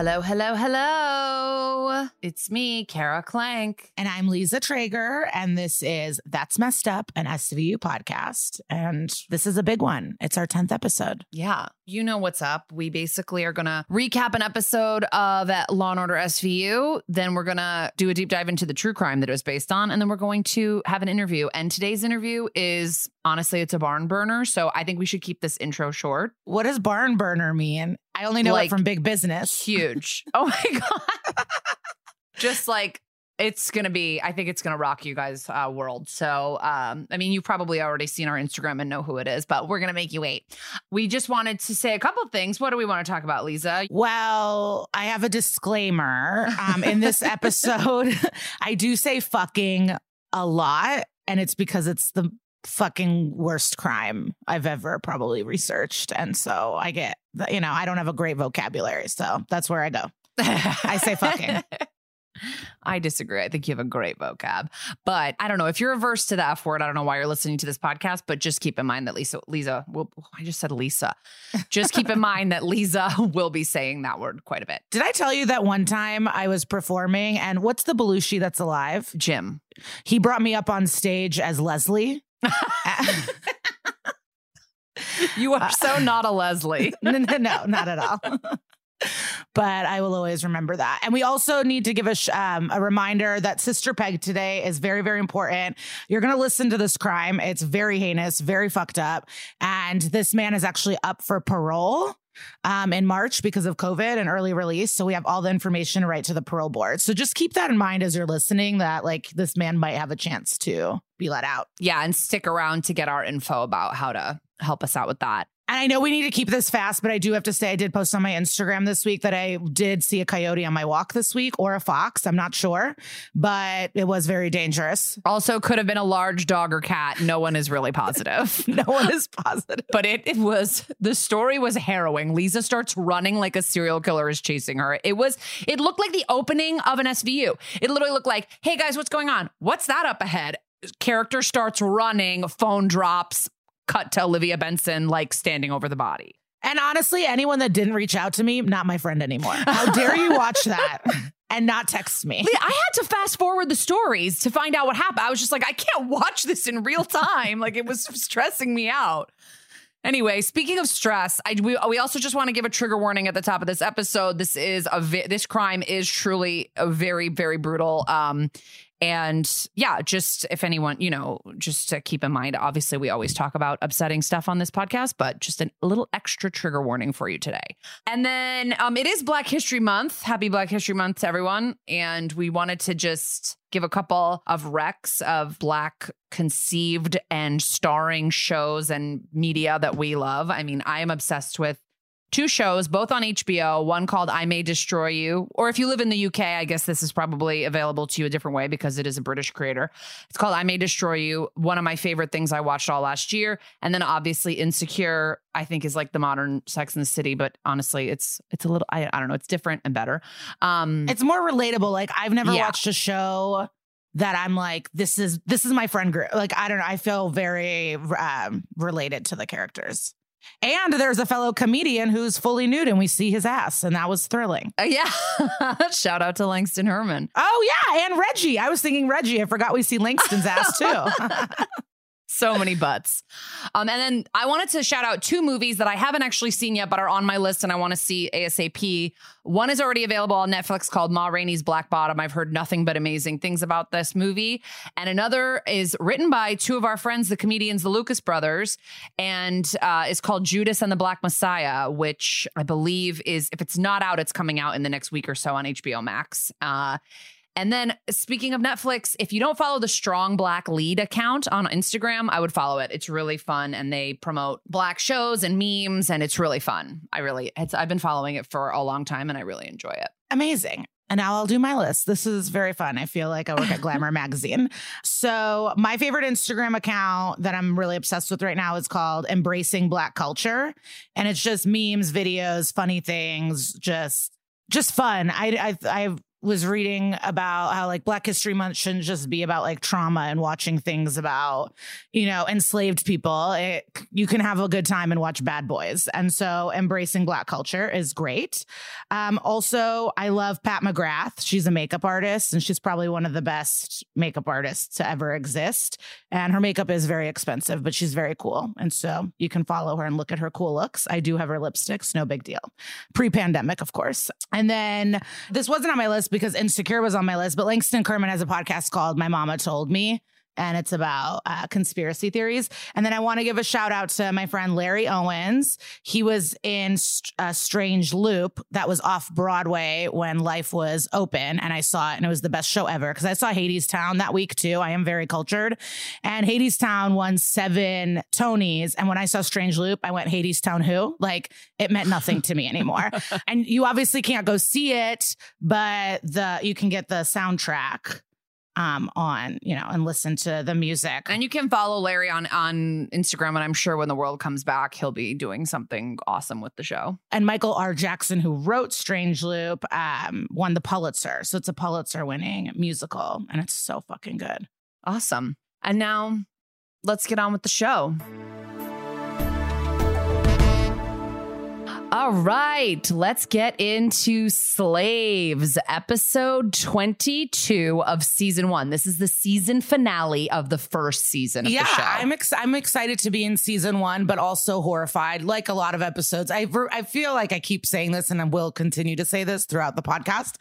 Hello, hello, hello. It's me, Kara Klenk. And I'm Liza Treyger, and this is That's Messed Up, an SVU podcast. And this is a big one. It's our 10th episode. Yeah, you know what's up. We basically are going to recap an episode of Law and Order SVU. Then we're going to do a deep dive into the true crime that it was based on. And then we're going to have an interview. And today's interview is honestly, it's a barn burner. So I think we should keep this intro short. What does barn burner mean? I only know Like, it from big business. Huge. oh my God. Just like, it's gonna be. I think it's gonna rock you guys' uh, world. So, um, I mean, you've probably already seen our Instagram and know who it is, but we're gonna make you wait. We just wanted to say a couple of things. What do we want to talk about, Liza? Well, I have a disclaimer. Um, in this episode, I do say fucking a lot, and it's because it's the fucking worst crime I've ever probably researched. And so I get, you know, I don't have a great vocabulary. So that's where I go. I say fucking. I disagree. I think you have a great vocab, but I don't know if you're averse to the F word. I don't know why you're listening to this podcast, but just keep in mind that Liza, Liza, will, I just said Liza. Just keep in mind that Liza will be saying that word quite a bit. Did I tell you that one time I was performing and what's the Belushi that's alive? Jim. He brought me up on stage as Leslie. You are so not a Leslie. no, no, no, not at all. but I will always remember that. And we also need to give a sh- um, a reminder that Sister Peg today is very, very important. You're going to listen to this crime. It's very heinous, very fucked up, and this man is actually up for parole. Um, in March because of COVID and early release. So we have all the information right to the parole board. So just keep that in mind as you're listening that like this man might have a chance to be let out. Yeah, and stick around to get our info about how to help us out with that. And I know we need to keep this fast, but I do have to say I did post on my Instagram this week that I did see a coyote on my walk this week or a fox. I'm not sure, but it was very dangerous. Also, could have been a large dog or cat. No one is really positive. No one is positive. But it, it was the story was harrowing. Liza starts running like a serial killer is chasing her. It was it looked like the opening of an SVU. It literally looked like, "Hey guys, what's going on? What's that up ahead?" Character starts running, phone drops, cut to Olivia Benson like standing over the body. And honestly, anyone that didn't reach out to me, not my friend anymore. How dare you watch that and not text me? I had to fast forward the stories to find out what happened. I was just like, I can't watch this in real time. like it was stressing me out. Anyway, speaking of stress, I we, we also just want to give a trigger warning at the top of this episode. This is a vi- this crime is truly a very very brutal. Um, and yeah, just if anyone, you know, just to keep in mind, obviously we always talk about upsetting stuff on this podcast, but just a little extra trigger warning for you today. And then um, it is Black History Month. Happy Black History Month to everyone. And we wanted to just give a couple of recs of Black conceived and starring shows and media that we love. I mean, I am obsessed with two shows, both on HBO. One called I May Destroy You, or if you live in the UK, I guess this is probably available to you a different way because it is a British creator. It's called I May Destroy You. One of my favorite things I watched all last year, and then obviously Insecure. I think is like the modern Sex in the City, but honestly, it's it's a little I, I don't know, it's different and better. Um, It's more relatable. Like I've never Yeah. watched a show that I'm like, this is this is my friend group. Like I don't know. I feel very um, related to the characters. And there's a fellow comedian who's fully nude, and we see his ass, and that was thrilling. uh, yeah, shout out to Langston Kerman. Oh yeah, and Reggie. I was thinking Reggie. I forgot we see Langston's ass too. so many butts. Um, and then I wanted to shout out two movies that I haven't actually seen yet, but are on my list and I want to see ASAP. One is already available on Netflix called Ma Rainey's Black Bottom. I've heard nothing but amazing things about this movie. And another is written by two of our friends, the comedians, the Lucas brothers, and uh, is called Judas and the Black Messiah, which I believe is, if it's not out, it's coming out in the next week or so on HBO Max. Uh, And then speaking of Netflix, if you don't follow the Strong Black Lead account on Instagram, I would follow it. It's really fun and they promote black shows and memes and it's really fun. I really it's I've been following it for a long time and I really enjoy it. Amazing. And now I'll do my list. This is very fun. I feel like I work at Glamour magazine. So, my favorite Instagram account that I'm really obsessed with right now is called Embracing Black Culture. And it's just memes, videos, funny things, just just fun. I I I was reading about how like Black History Month shouldn't just be about like trauma and watching things about, you know, enslaved people. It, you can have a good time and watch Bad Boys. And so embracing Black culture is great. Um, also, I love Pat McGrath. She's a makeup artist and she's probably one of the best makeup artists to ever exist. And her makeup is very expensive, but she's very cool. And so you can follow her and look at her cool looks. I do have her lipsticks, no big deal. Pre pandemic, of course. And then this wasn't on my list because Insecure was on my list, but Langston Kerman has a podcast called My Mama Told Me. And it's about uh, conspiracy theories. And then I want to give a shout out to my friend Larry Owens. He was in a Strange Loop that was off Broadway when life was open. And I saw it and it was the best show ever because I saw Hadestown that week too. I am very cultured. And Hadestown won seven Tonys. And when I saw Strange Loop, I went, Hadestown who? Like it meant nothing to me anymore. and you obviously can't go see it, but the you can get the soundtrack um, on, you know, and listen to the music. And you can follow Larry on on Instagram, and I'm sure when the world comes back, he'll be doing something awesome with the show. And Michael R. Jackson, who wrote Strange Loop, um, won the Pulitzer, so it's a Pulitzer-winning musical, and it's so fucking good. Awesome. And now, let's get on with the show. All right, let's get into Slaves, episode 22 of season one. This is the season finale of the first season of yeah, the show. I'm ex- I'm excited to be in season one, but also horrified. Like a lot of episodes, I I feel like I keep saying this, and I will continue to say this throughout the podcast.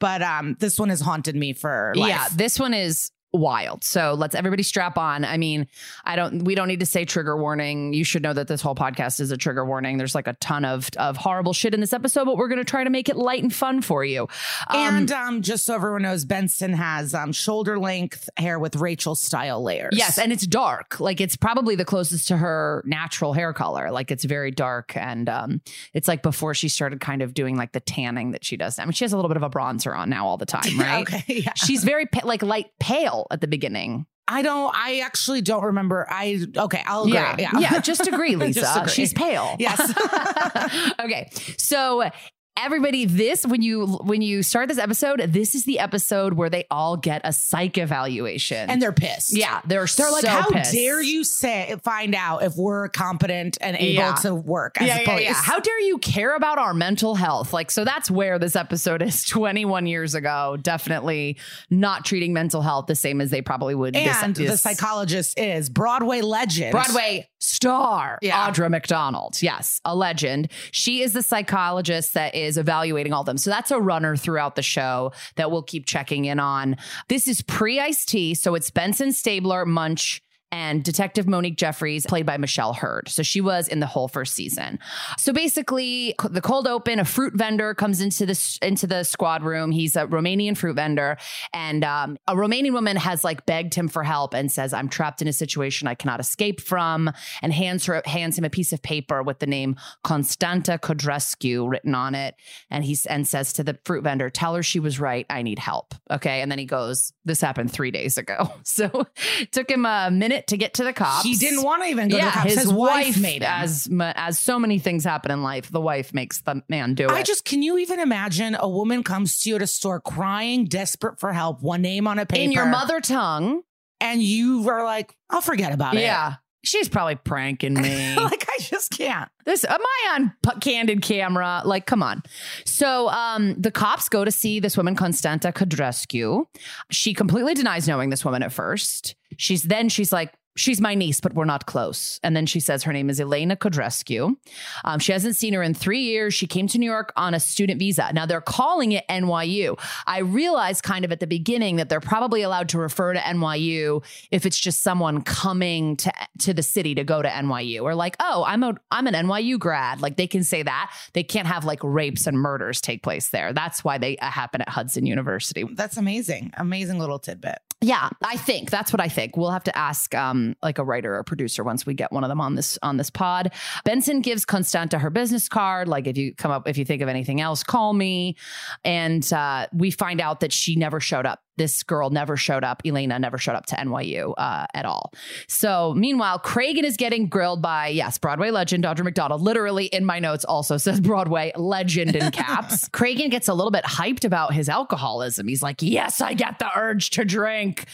But um, this one has haunted me for life. Yeah, this one is wild. So let's everybody strap on. I mean, I don't we don't need to say trigger warning. You should know that this whole podcast is a trigger warning. There's like a ton of of horrible shit in this episode, but we're going to try to make it light and fun for you. Um, and um, just so everyone knows, Benson has um, shoulder length hair with Rachel style layers. Yes, and it's dark. Like it's probably the closest to her natural hair color. Like it's very dark and um, it's like before she started kind of doing like the tanning that she does. I mean, she has a little bit of a bronzer on now all the time, right? okay, yeah. She's very pa- like light pale at the beginning. I don't. I actually don't remember. I okay. I'll agree. Yeah, yeah. yeah just agree, Liza. Just agree. She's pale. Yes. okay. So everybody this when you when you start this episode this is the episode where they all get a psych evaluation and they're pissed. yeah they're They're like, how pissed. dare you say find out if we're competent and able Yeah. to work as yeah, yeah, yeah. How dare you care about our mental health? Like, so that's where this episode is 21 years ago. Definitely not treating mental health the same as they probably would. this- and the psychologist is Broadway legend. Broadway star, Yeah. Audra McDonald. Yes, a legend. She is the psychologist that is evaluating all of them. So that's a runner throughout the show that we'll keep checking in on. This is pre Ice T. So it's Benson Stabler, Munch, and Detective Monique Jeffries, played by Michelle Hurd. So she was in the whole first season. So basically, the cold open, a fruit vendor comes into the into the squad room. He's a Romanian fruit vendor, and um, a Romanian woman has like begged him for help and says, "I'm trapped in a situation I cannot escape from," and hands her hands him a piece of paper with the name Constanta Codrescu written on it, and he and says to the fruit vendor, "Tell her she was right. I need help." Okay, and then he goes, "This happened three days ago." So it took him a minute to get to the cops. He didn't want to even go to the cops. his, wife made him. as as so many things happen in life. The wife makes the man do it. I just can you even imagine a woman comes to you at a store crying, desperate for help, one name on a paper in your mother tongue. and you are like, I'll forget about it. Yeah, she's probably pranking me. like I just can't. this am I on p- candid camera? Like, come on. So, um, the cops go to see this woman, Constanta Codrescu. She completely denies knowing this woman at first. She's then she's like, she's my niece, but we're not close. And then she says her name is Elena Codrescu. Um, she hasn't seen her in three years. She came to New York on a student visa. Now they're calling it NYU. I realized kind of at the beginning that they're probably allowed to refer to NYU if it's just someone coming to to the city to go to NYU, or like, oh, I'm a I'm an NYU grad. Like they can say that. They can't have like rapes and murders take place there. That's why they uh, happen at Hudson University. That's amazing. Amazing little tidbit. Yeah, I think that's what I think. We'll have to ask um, like a writer or producer once we get one of them on this on this pod. Benson gives Constanta her business card. Like if you come up, if you think of anything else, call me. And uh, we find out that she never showed up. This girl never showed up. Elena never showed up to NYU uh, at all. So meanwhile, Cragen is getting grilled by yes, Broadway legend Audra McDonald. Literally in my notes also says Broadway legend in caps. Cragen gets a little bit hyped about his alcoholism. He's like, "Yes, I get the urge to drink."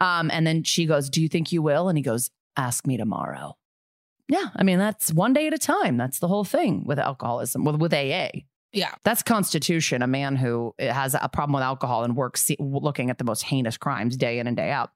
Um, and then she goes, "Do you think you will?" And he goes, "Ask me tomorrow." Yeah, I mean that's one day at a time. That's the whole thing with alcoholism, with with AA. Yeah. That's Constitution, a man who has a problem with alcohol and works looking at the most heinous crimes day in and day out.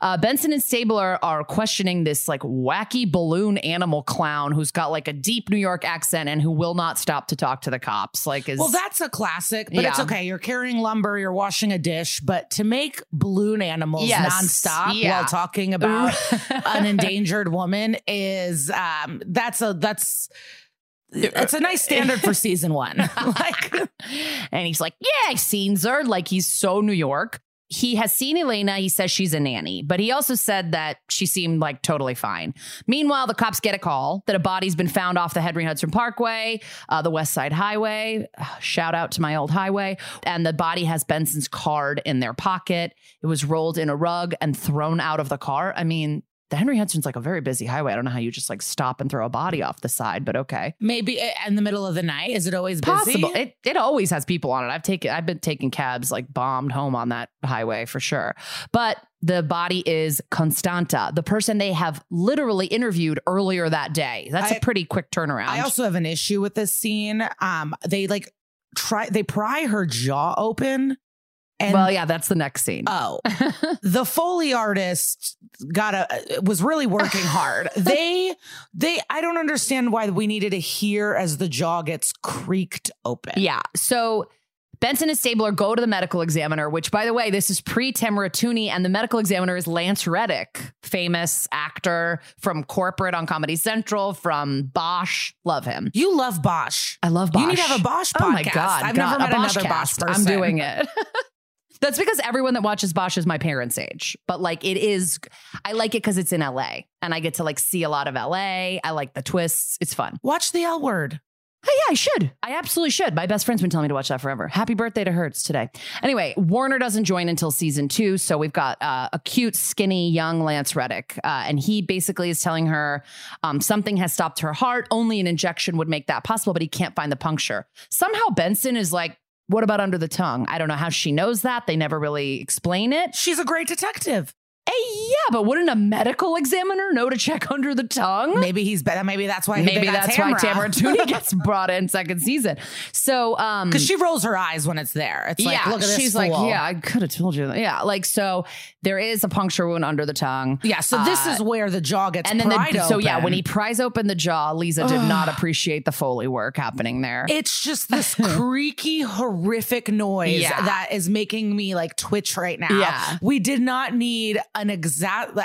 Uh, Benson and Stabler are questioning this like wacky balloon animal clown who's got like a deep New York accent and who will not stop to talk to the cops. Like, is Well, that's a classic, but it's okay. You're carrying lumber, you're washing a dish, but to make balloon animals Yes. nonstop Yeah. while talking about an endangered woman is um that's a that's it's a nice standard for season one. like and he's like, Yeah, I've seen her. Like he's so New York. He has seen Elena. He says she's a nanny, but he also said that she seemed like totally fine. Meanwhile, the cops get a call that a body's been found off the Henry Hudson Parkway, uh, the West Side Highway. Shout out to my old highway. And the body has Benson's card in their pocket. It was rolled in a rug and thrown out of the car. I mean, the Henry Hudson's like a very busy highway. I don't know how you just like stop and throw a body off the side, but okay. maybe in the middle of the night. Is it always busy? Possible. It it always has people on it. I've taken I've been taking cabs like bombed home on that highway for sure. But the body is Constanta, the person they have literally interviewed earlier that day. That's a I- pretty quick turnaround. I also have an issue with this scene. Um, they like try they pry her jaw open, and well, yeah, that's the next scene. oh, the foley artist got a was really working hard. they they I don't understand why we needed to hear as the jaw gets creaked open. yeah. So Benson and Stabler go to the medical examiner, which, by the way, this is pre Tamara Tunie, and the medical examiner is Lance Reddick, famous actor from corporate on Comedy Central, from Bosch. Love him. You love Bosch. I love Bosch. You need to have a Bosch podcast. Oh my god! I've God, never a met another Boschcast. Bosch person. I'm doing it. That's because everyone that watches Bosch is my parents' age. But like it is I like it because it's in LA and I get to like see a lot of LA. I like the twists. It's fun. Watch the L word. Oh, yeah, I should. I absolutely should. My best friend's been telling me to watch that forever. Happy birthday to Hertz today. Anyway, Warner doesn't join until season two. So we've got uh, a cute, skinny, young Lance Reddick. Uh, and he basically is telling her um, something has stopped her heart. Only an injection would make that possible, but he can't find the puncture. Somehow Benson is like, what about under the tongue? I don't know how she knows that. They never really explain it. She's a great detective. Eh, yeah, but wouldn't a medical examiner know to check under the tongue? Maybe he's better. Maybe that's why. Maybe that's why Tamara Tunie gets brought in second season. So, um, because she rolls her eyes when it's there. It's like, yeah, look at this. she's like, yeah, I could have told you that. Yeah, like so, there is a puncture wound under the tongue. yeah. So this Uh, is where the jaw gets And then, the, so yeah, when he pries open the jaw, Liza did not appreciate the foley work happening there. It's just this creaky, horrific noise Yeah. that is making me like twitch right now. Yeah. We did not need an exact,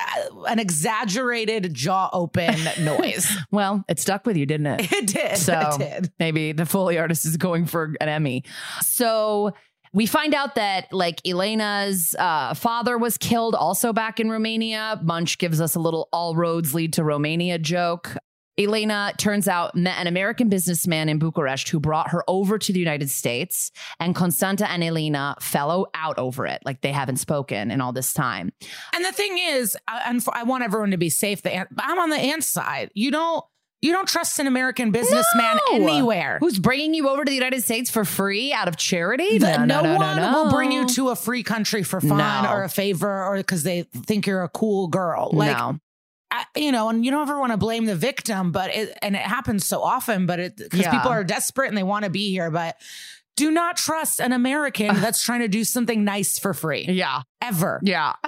an exaggerated jaw open noise. well, it stuck with you, didn't it? It did. So it did. maybe the Foley artist is going for an Emmy. So we find out that like Elena's uh, father was killed also back in Romania. Munch gives us a little all roads lead to Romania joke. Elena turns out met an American businessman in Bucharest who brought her over to the United States, and Constanta and Elena fellow out over it, like they haven't spoken in all this time. And the thing is, I, and I want everyone to be safe. The I'm on the ant side. You don't. You don't trust an American businessman No. anywhere. Who's bringing you over to the United States for free out of charity? The- no, one no. will bring you to a free country for fun No. or a favor or because they think you're a cool girl. Like, no. I, you know, and you don't ever want to blame the victim, but it, and it happens so often, but it, because Yeah. people are desperate and they want to be here, but do not trust an American that's trying to do something nice for free Yeah. ever. Yeah.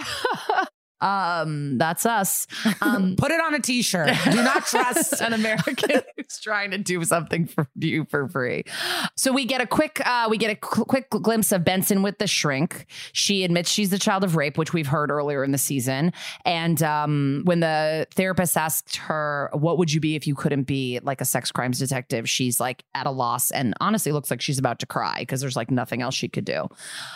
Um, that's us. Um, Put it on a t-shirt. Do not trust an American who's trying to do something for you for free. So we get a quick, uh, we get a qu- quick glimpse of Benson with the shrink. She admits she's the child of rape, which we've heard earlier in the season. And um, when the therapist asked her, "What would you be if you couldn't be like a sex crimes detective?" She's like at a loss, and honestly, looks like she's about to cry because there's like nothing else she could do.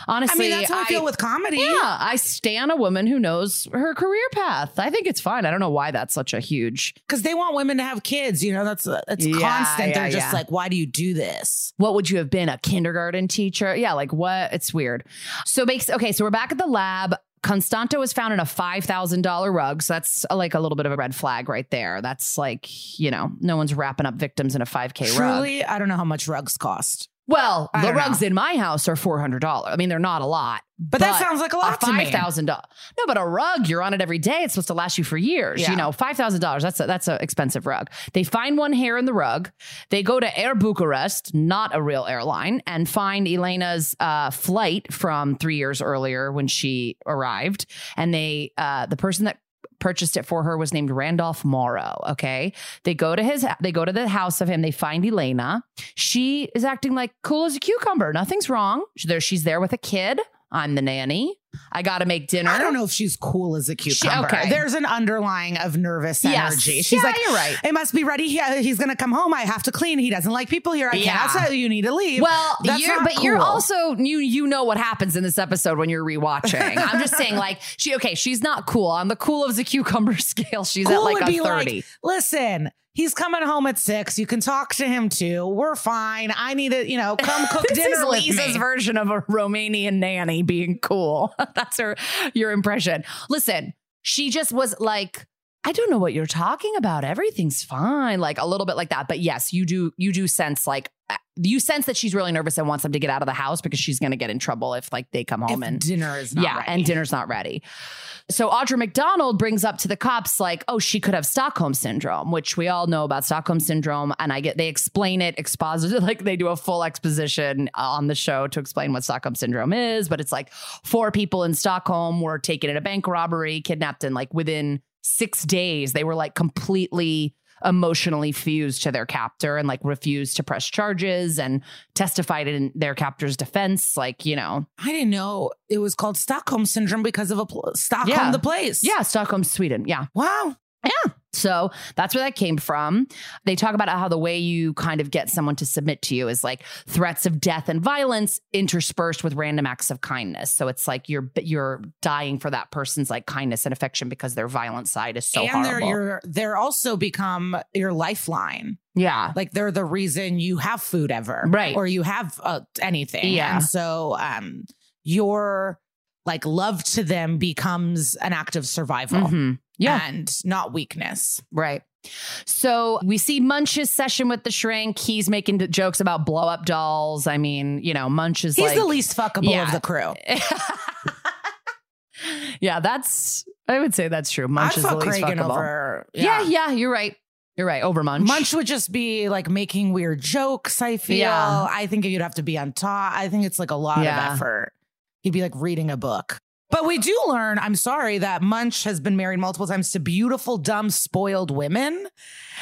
Honestly, I mean, that's how I, feel with comedy. yeah, I stand a woman who knows her career path. I think it's fine. I don't know why that's such a huge. Because they want women to have kids. You know, that's that's Yeah, constant. yeah, They're just yeah. like, why do you do this? What would you have been? A kindergarten teacher? Yeah, like what? It's weird. So makes okay. So we're back at the lab. Constanto was found in a five thousand dollar rug. So that's uh, like a little bit of a red flag right there. That's like you know, no one's wrapping up victims in a five k rug. Truly, I don't know how much rugs cost. Well, I the rugs know. in my house are four hundred dollars. I mean, they're not a lot, But, that sounds like a lot to me. five thousand dollars. No, but a rug you're on it every day. It's supposed to last you for years. Yeah. You know, five thousand dollars. That's a, that's an expensive rug. They find one hair in the rug. They go to Air Bucharest, not a real airline, and find Elena's uh, flight from three years earlier when she arrived. And they, uh, the person that purchased it for her was named Randolph Morrow. Okay. They go to his, they go to the house of him. They find Elena. She is acting like cool as a cucumber. Nothing's wrong. She's there, she's there with a kid. I'm the nanny. I got to make dinner. I don't know if she's cool as a cucumber. okay. There's an underlying of nervous Yes. energy. She's Yeah, like, you're right. It must be ready. He, he's going to come home. I have to clean. He doesn't like people here. I Yeah. can't outside. You need to leave. Well, That's you're, but you're also you you know what happens in this episode when you're rewatching. I'm just saying, like she okay, she's not cool on the cool of the cucumber scale. She's at like a be thirty. like, listen, he's coming home at six. You can talk to him too. We're fine. I need to, you know, come cook this dinner is with Liza's me. version of a Romanian nanny being cool. That's her your impression. Listen, she just was like. I don't know what you're talking about. Everything's fine. Like a little bit like that. But yes, you do you do sense like uh, you sense that she's really nervous and wants them to get out of the house because she's going to get in trouble if like they come home If and dinner is not ready. yeah, ready. and dinner's not ready. So Audra McDonald brings up to the cops like, oh, she could have Stockholm syndrome, which we all know about Stockholm syndrome, and I get they explain it exposit like they do a full exposition on the show to explain what Stockholm syndrome is, but it's like four people in Stockholm were taken in a bank robbery, kidnapped, and like within six days they were like completely emotionally fused to their captor and like refused to press charges and testified in their captor's defense like you know I didn't know it was called Stockholm syndrome because of a pl- Stockholm, Yeah. the place. Yeah, Stockholm, Sweden. Yeah. Wow. Yeah. So that's where that came from. They talk about how the way you kind of get someone to submit to you is like threats of death and violence interspersed with random acts of kindness. So it's like you're you're dying for that person's like kindness and affection because their violent side is so hard. and they're your they're also become your lifeline. yeah. Like they're the reason you have food ever, Right. Or you have uh, anything. Yeah. And so um your like love to them becomes an act of survival. Mhm. Yeah. And not weakness. Right. So we see Munch's session with the shrink. He's making jokes about blow up dolls. I mean, you know, Munch is He's like the least fuckable Yeah. of the crew. yeah, that's I would say that's true. Munch I'd is the least fuckable. over. yeah. yeah, you're right. You're right. Over Munch. Munch would just be like making weird jokes. I feel. Yeah. I think you'd have to be on top. I think it's like a lot Yeah. of effort. He'd be like reading a book. But we do learn, I'm sorry, that Munch has been married multiple times to beautiful, dumb, spoiled women.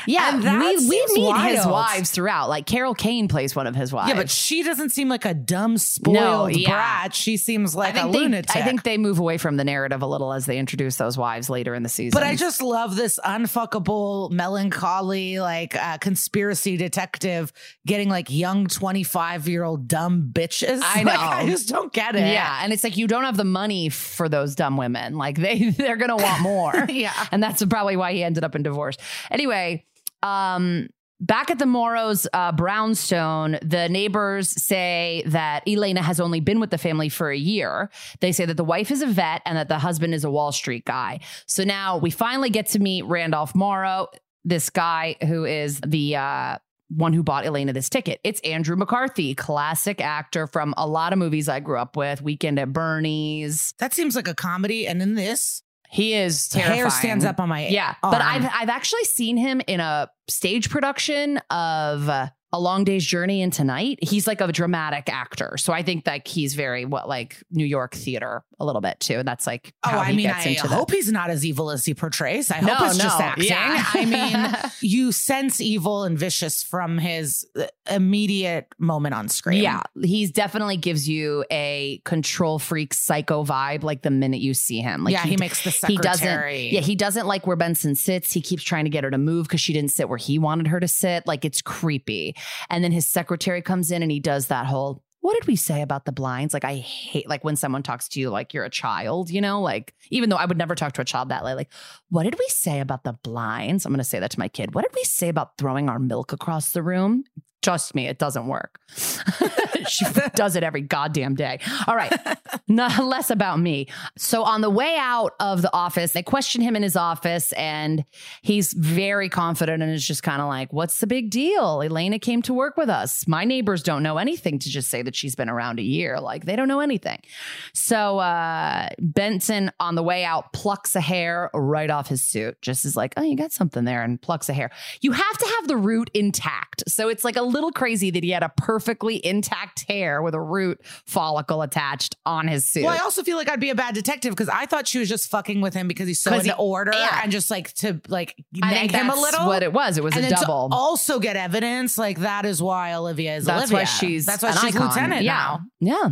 Yeah, And we, we meet his wives throughout. Like Carol Kane plays one of his wives. Yeah, but she doesn't seem like a dumb, spoiled yeah. brat. She seems like a they, lunatic. I think they move away from the narrative a little as they introduce those wives later in the season. But I just love this unfuckable, melancholy, like uh, conspiracy detective getting like young 25 year old dumb bitches. I Like, know. I just don't get it. yeah, and it's like you don't have the money for those dumb women. Like they they're gonna want more. Yeah. and that's probably why he ended up in divorce. Anyway, um, back at the Morrows uh, brownstone, the neighbors say that Elena has only been with the family for a year. They say that the wife is a vet and that the husband is a Wall Street guy. So now we finally get to meet Randolph Morrow, this guy who is the uh, one who bought Elena this ticket. It's Andrew McCarthy, classic actor from a lot of movies I grew up with. Weekend at Bernie's. That seems like a comedy. And in this, He is terrifying. hair stands up on my Yeah, arm. but I've I've actually seen him in a stage production of uh, A Long Day's Journey into Night. He's like a dramatic actor. So I think like he's very what like New York theater a little bit too. And That's like Oh, I he mean, I into the- hope he's not as evil as he portrays. I No, hope it's just acting. Yeah. I mean, you sense evil and vicious from his uh, immediate moment on screen. Yeah, he's definitely gives you a control freak psycho vibe like the minute you see him. Like yeah, he, makes the he secretary. doesn't yeah he doesn't like where benson sits he keeps trying to get her to move because she didn't sit where he wanted her to sit like it's creepy and then his secretary comes in and he does that whole what did we say about the blinds? Like i hate like when someone talks to you like you're a child you know? Like even though i would never talk to a child that way like what did we say about the blinds? I'm to say that to my kid. What did we say about throwing our milk across the room Trust me, it doesn't work. she does it every goddamn day. All right. Not less about me. So on the way out of the office, they question him in his office and he's very confident and is just kind of like, What's the big deal? Elena came to work with us. My neighbors don't know anything to just say that she's been around a year. Like they don't know anything. So uh Benson on the way out plucks a hair right off his suit, just is like, Oh, you got something there, and plucks a hair. You have to have the root intact. So it's like a little crazy that he had a perfectly intact hair with a root follicle attached on his suit. Well, I also feel like I'd be a bad detective because I thought she was just fucking with him because he's so into he- order yeah. and just like to like I nag him a little. What it was, it was and a double. to also get evidence, like that is why Olivia is That's Olivia. why she's that's why she's icon. lieutenant yeah. now. Yeah.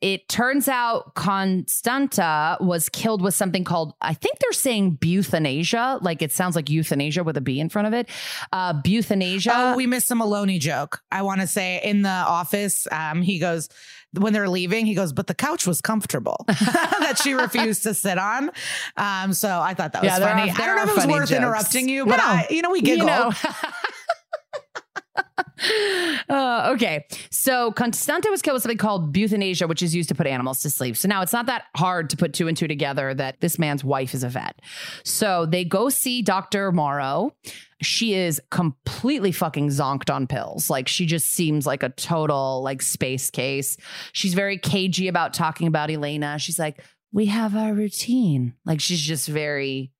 It turns out Constanta was killed with something called, I think they're saying euthanasia. Like it sounds like euthanasia with a B in front of it. Uh, euthanasia. Oh, we missed a Meloni joke. I want to say in the office, um, he goes when they're leaving, he goes, but the couch was comfortable that she refused to sit on. Um, so I thought that was Yeah, funny. are- I don't know if it was worth jokes. interrupting you, but No. I, you know, we giggled. You know. Uh, okay, so Constanta was killed with something called euthanasia, which is used to put animals to sleep. So now it's not that hard to put two and two together that this man's wife is a vet. So they go see Dr. Morrow. She is completely fucking zonked on pills. Like she just seems like a total like space case. She's very cagey about talking about Elena. She's like, "We have our routine." Like she's just very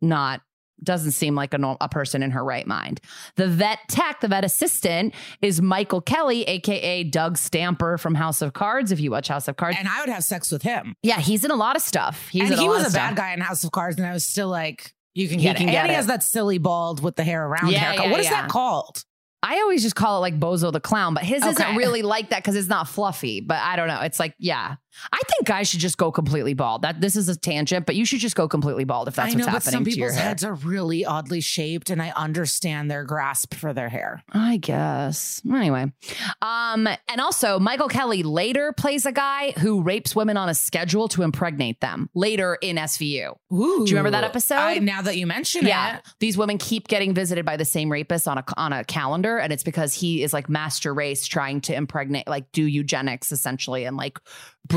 not doesn't seem like a, a person in her right mind. The vet tech, the vet assistant, is Michael Kelly, aka Doug Stamper from House of Cards. If you watch House of Cards, and I would have sex with him. yeah, he's in a lot of stuff. He's and he was a bad guy in House of Cards, and I was still like, you can He get can it. get and he it. has that silly bald with the hair around Yeah, haircut. yeah, what is yeah. that called? I always just call it like Bozo the Clown, but his isn't really like that because it's not fluffy. But I don't know. It's like, yeah, I think guys should just go completely bald. That this is a tangent, but you should just go completely bald if that's I know, what's but happening some to your people's heads are really oddly shaped, and I understand their grasp for their hair. I guess. Anyway. Um, and also Michael Kelly later plays a guy who rapes women on a schedule to impregnate them later in SVU. Ooh, Do you remember that episode? I, now that you mention Yeah. it, These women keep getting visited by the same rapist on a on a calendar, and it's because he is like master race trying to impregnate, like do eugenics essentially and like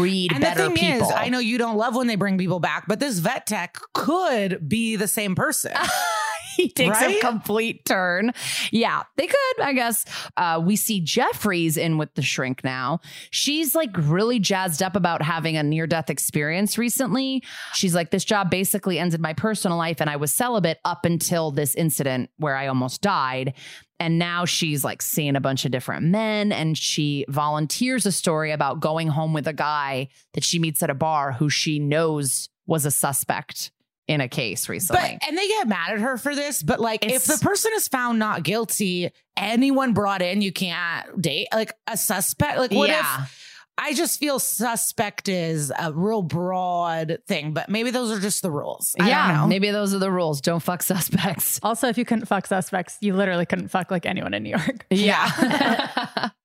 breed and the thing people. is, I know you don't love when they bring people back, but this vet tech could be the same person. he takes a complete turn. Yeah, they could, I guess. Uh, we see Jeffries in with the shrink now. She's like really jazzed up about having a near death experience recently. She's like, this job basically ended my personal life, and I was celibate up until this incident where I almost died. And now she's like seeing a bunch of different men, and she volunteers a story about going home with a guy that she meets at a bar who she knows was a suspect in a case recently. But and they get mad at her for this, but like It's- if the person is found not guilty, anyone brought in, you can't date like a suspect. Like what yeah. if I just feel suspect is a real broad thing, but maybe those are just the rules. I yeah, don't know. maybe those are the rules. Don't fuck suspects. Also, if you couldn't fuck suspects, you literally couldn't fuck like anyone in New York. Yeah.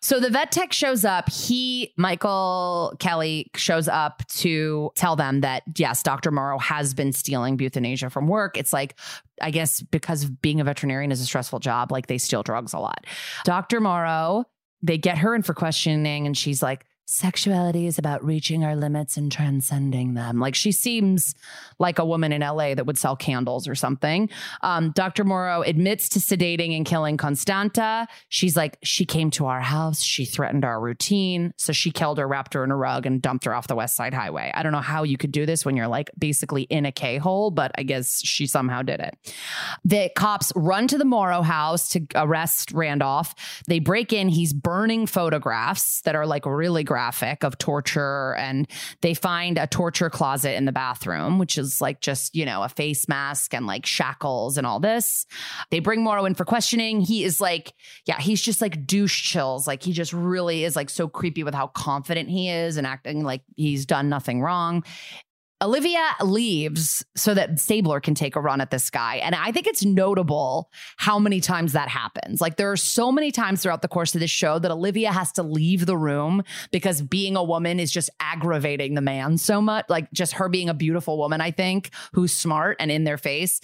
so the vet tech shows up. He, Michael Kelly, shows up to tell them that, yes, Dr. Morrow has been stealing euthanasia from work. It's like, I guess because being a veterinarian is a stressful job, like they steal drugs a lot. Dr. Morrow, they get her in for questioning, and she's like, sexuality is about reaching our limits and transcending them. Like she seems like a woman in LA that would sell candles or something. Um, Dr. Morrow admits to sedating and killing Constanta. She's like, she came to our house, she threatened our routine. So she killed her, wrapped her in a rug, and dumped her off the West Side Highway. I don't know how you could do this when you're like basically in a K hole, but I guess she somehow did it. The cops run to the Morrow house to arrest Randolph. They break in, he's burning photographs that are like really graphic of torture, and they find a torture closet in the bathroom, which is like just, you know, a face mask and like shackles and all this. They bring Morrow in for questioning. He is like, yeah, he's just like douche chills. Like he just really is like so creepy with how confident he is and acting like he's done nothing wrong. Olivia leaves so that Stabler can take a run at this guy. And I think it's notable how many times that happens. Like, there are so many times throughout the course of this show that Olivia has to leave the room because being a woman is just aggravating the man so much. Like, just her being a beautiful woman, I think, who's smart and in their face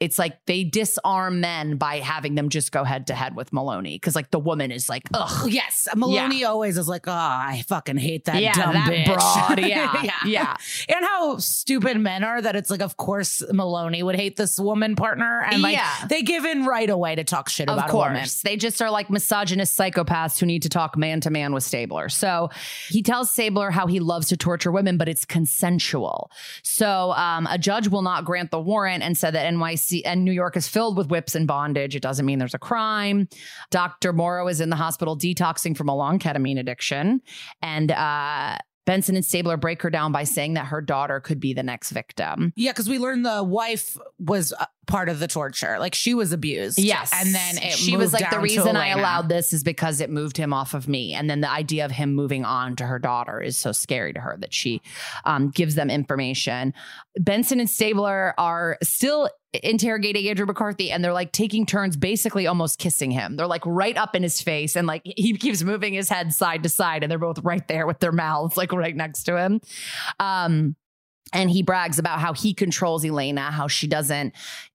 it's like they disarm men by having them just go head to head with Meloni because like the woman is like, ugh, Yes, Meloni always is like, oh, I fucking hate that yeah, dumb that bitch. broad, yeah, yeah, And how stupid men are that it's like, of course, Meloni would hate this woman partner, and like Yeah. they give in right away to talk shit Of about a woman. course. They just are like misogynist psychopaths who need to talk man to man with Stabler. So he tells Stabler how he loves to torture women, but it's consensual. So um, a judge will not grant the warrant and said that NYC and New York is filled with whips and bondage. It doesn't mean there's a crime. Dr. Morrow is in the hospital detoxing from a long ketamine addiction. And uh, Benson and Stabler break her down by saying that her daughter could be the next victim. Yeah, because we learned the wife was uh, part of the torture. Like she was abused. Yes. and then it she was like, the reason I allowed this is because it moved him off of me. And then the idea of him moving on to her daughter is so scary to her that she um, gives them information. Benson and Stabler are still interrogating Andrew McCarthy and they're like taking turns basically almost kissing him. They're like right up in his face and like he keeps moving his head side to side and they're both right there with their mouths like right next to him. Um and he brags about how he controls Elena, how she doesn't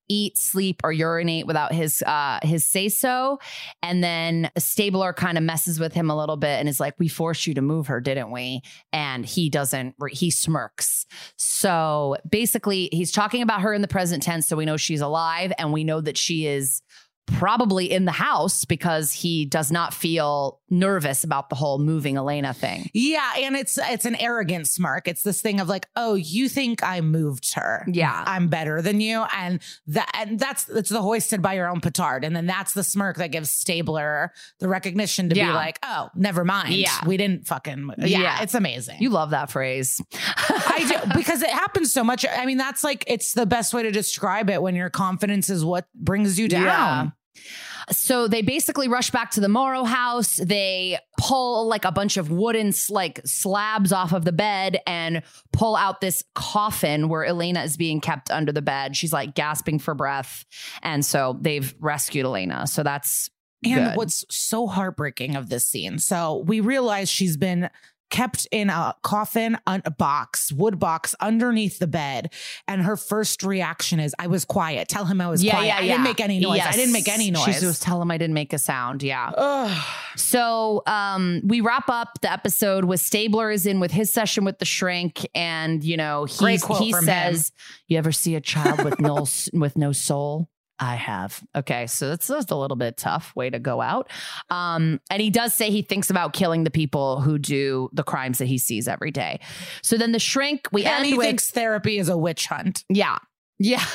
eat, sleep, or urinate without his uh his say so. And then Stabler kind of messes with him a little bit and is like, "We forced you to move her, didn't we?" And he doesn't. He smirks. So basically, he's talking about her in the present tense, so we know she's alive, and we know that she is probably in the house because he does not feel nervous about the whole moving Elena thing. Yeah, and it's it's an arrogant smirk. It's this thing of like, oh, you think I moved her? Yeah. I'm better than you, and that and that's it's the hoisted by your own petard, and then that's the smirk that gives Stabler the recognition to be like, oh, never mind. Yeah. we didn't fucking. Yeah, Yeah. it's amazing. You love that phrase. I do because it happens so much. I mean, that's like it's the best way to describe it when your confidence is what brings you down. Yeah. So they basically rush back to the Morrow house. They pull like a bunch of wooden like slabs off of the bed and pull out this coffin where Elena is being kept under the bed. She's like gasping for breath. And so they've rescued Elena. So that's And Good. what's so heartbreaking of this scene? So we realize she's been kept in a coffin, a box, wood box underneath the bed, and her first reaction is, "I was quiet. Tell him I was quiet. Yeah, I didn't make any noise. I didn't make any noise." She just tell him I didn't make a sound. Yeah. Ugh. So um, we wrap up the episode with Stabler is in with his session with the shrink, and you know he says, "You ever see a child with no with no soul?" I have. Okay, so that's, just a little bit tough way to go out. Um, and he does say he thinks about killing the people who do the crimes that he sees every day. So then the shrink, we and end he with thinks therapy is a witch hunt. yeah. Yeah.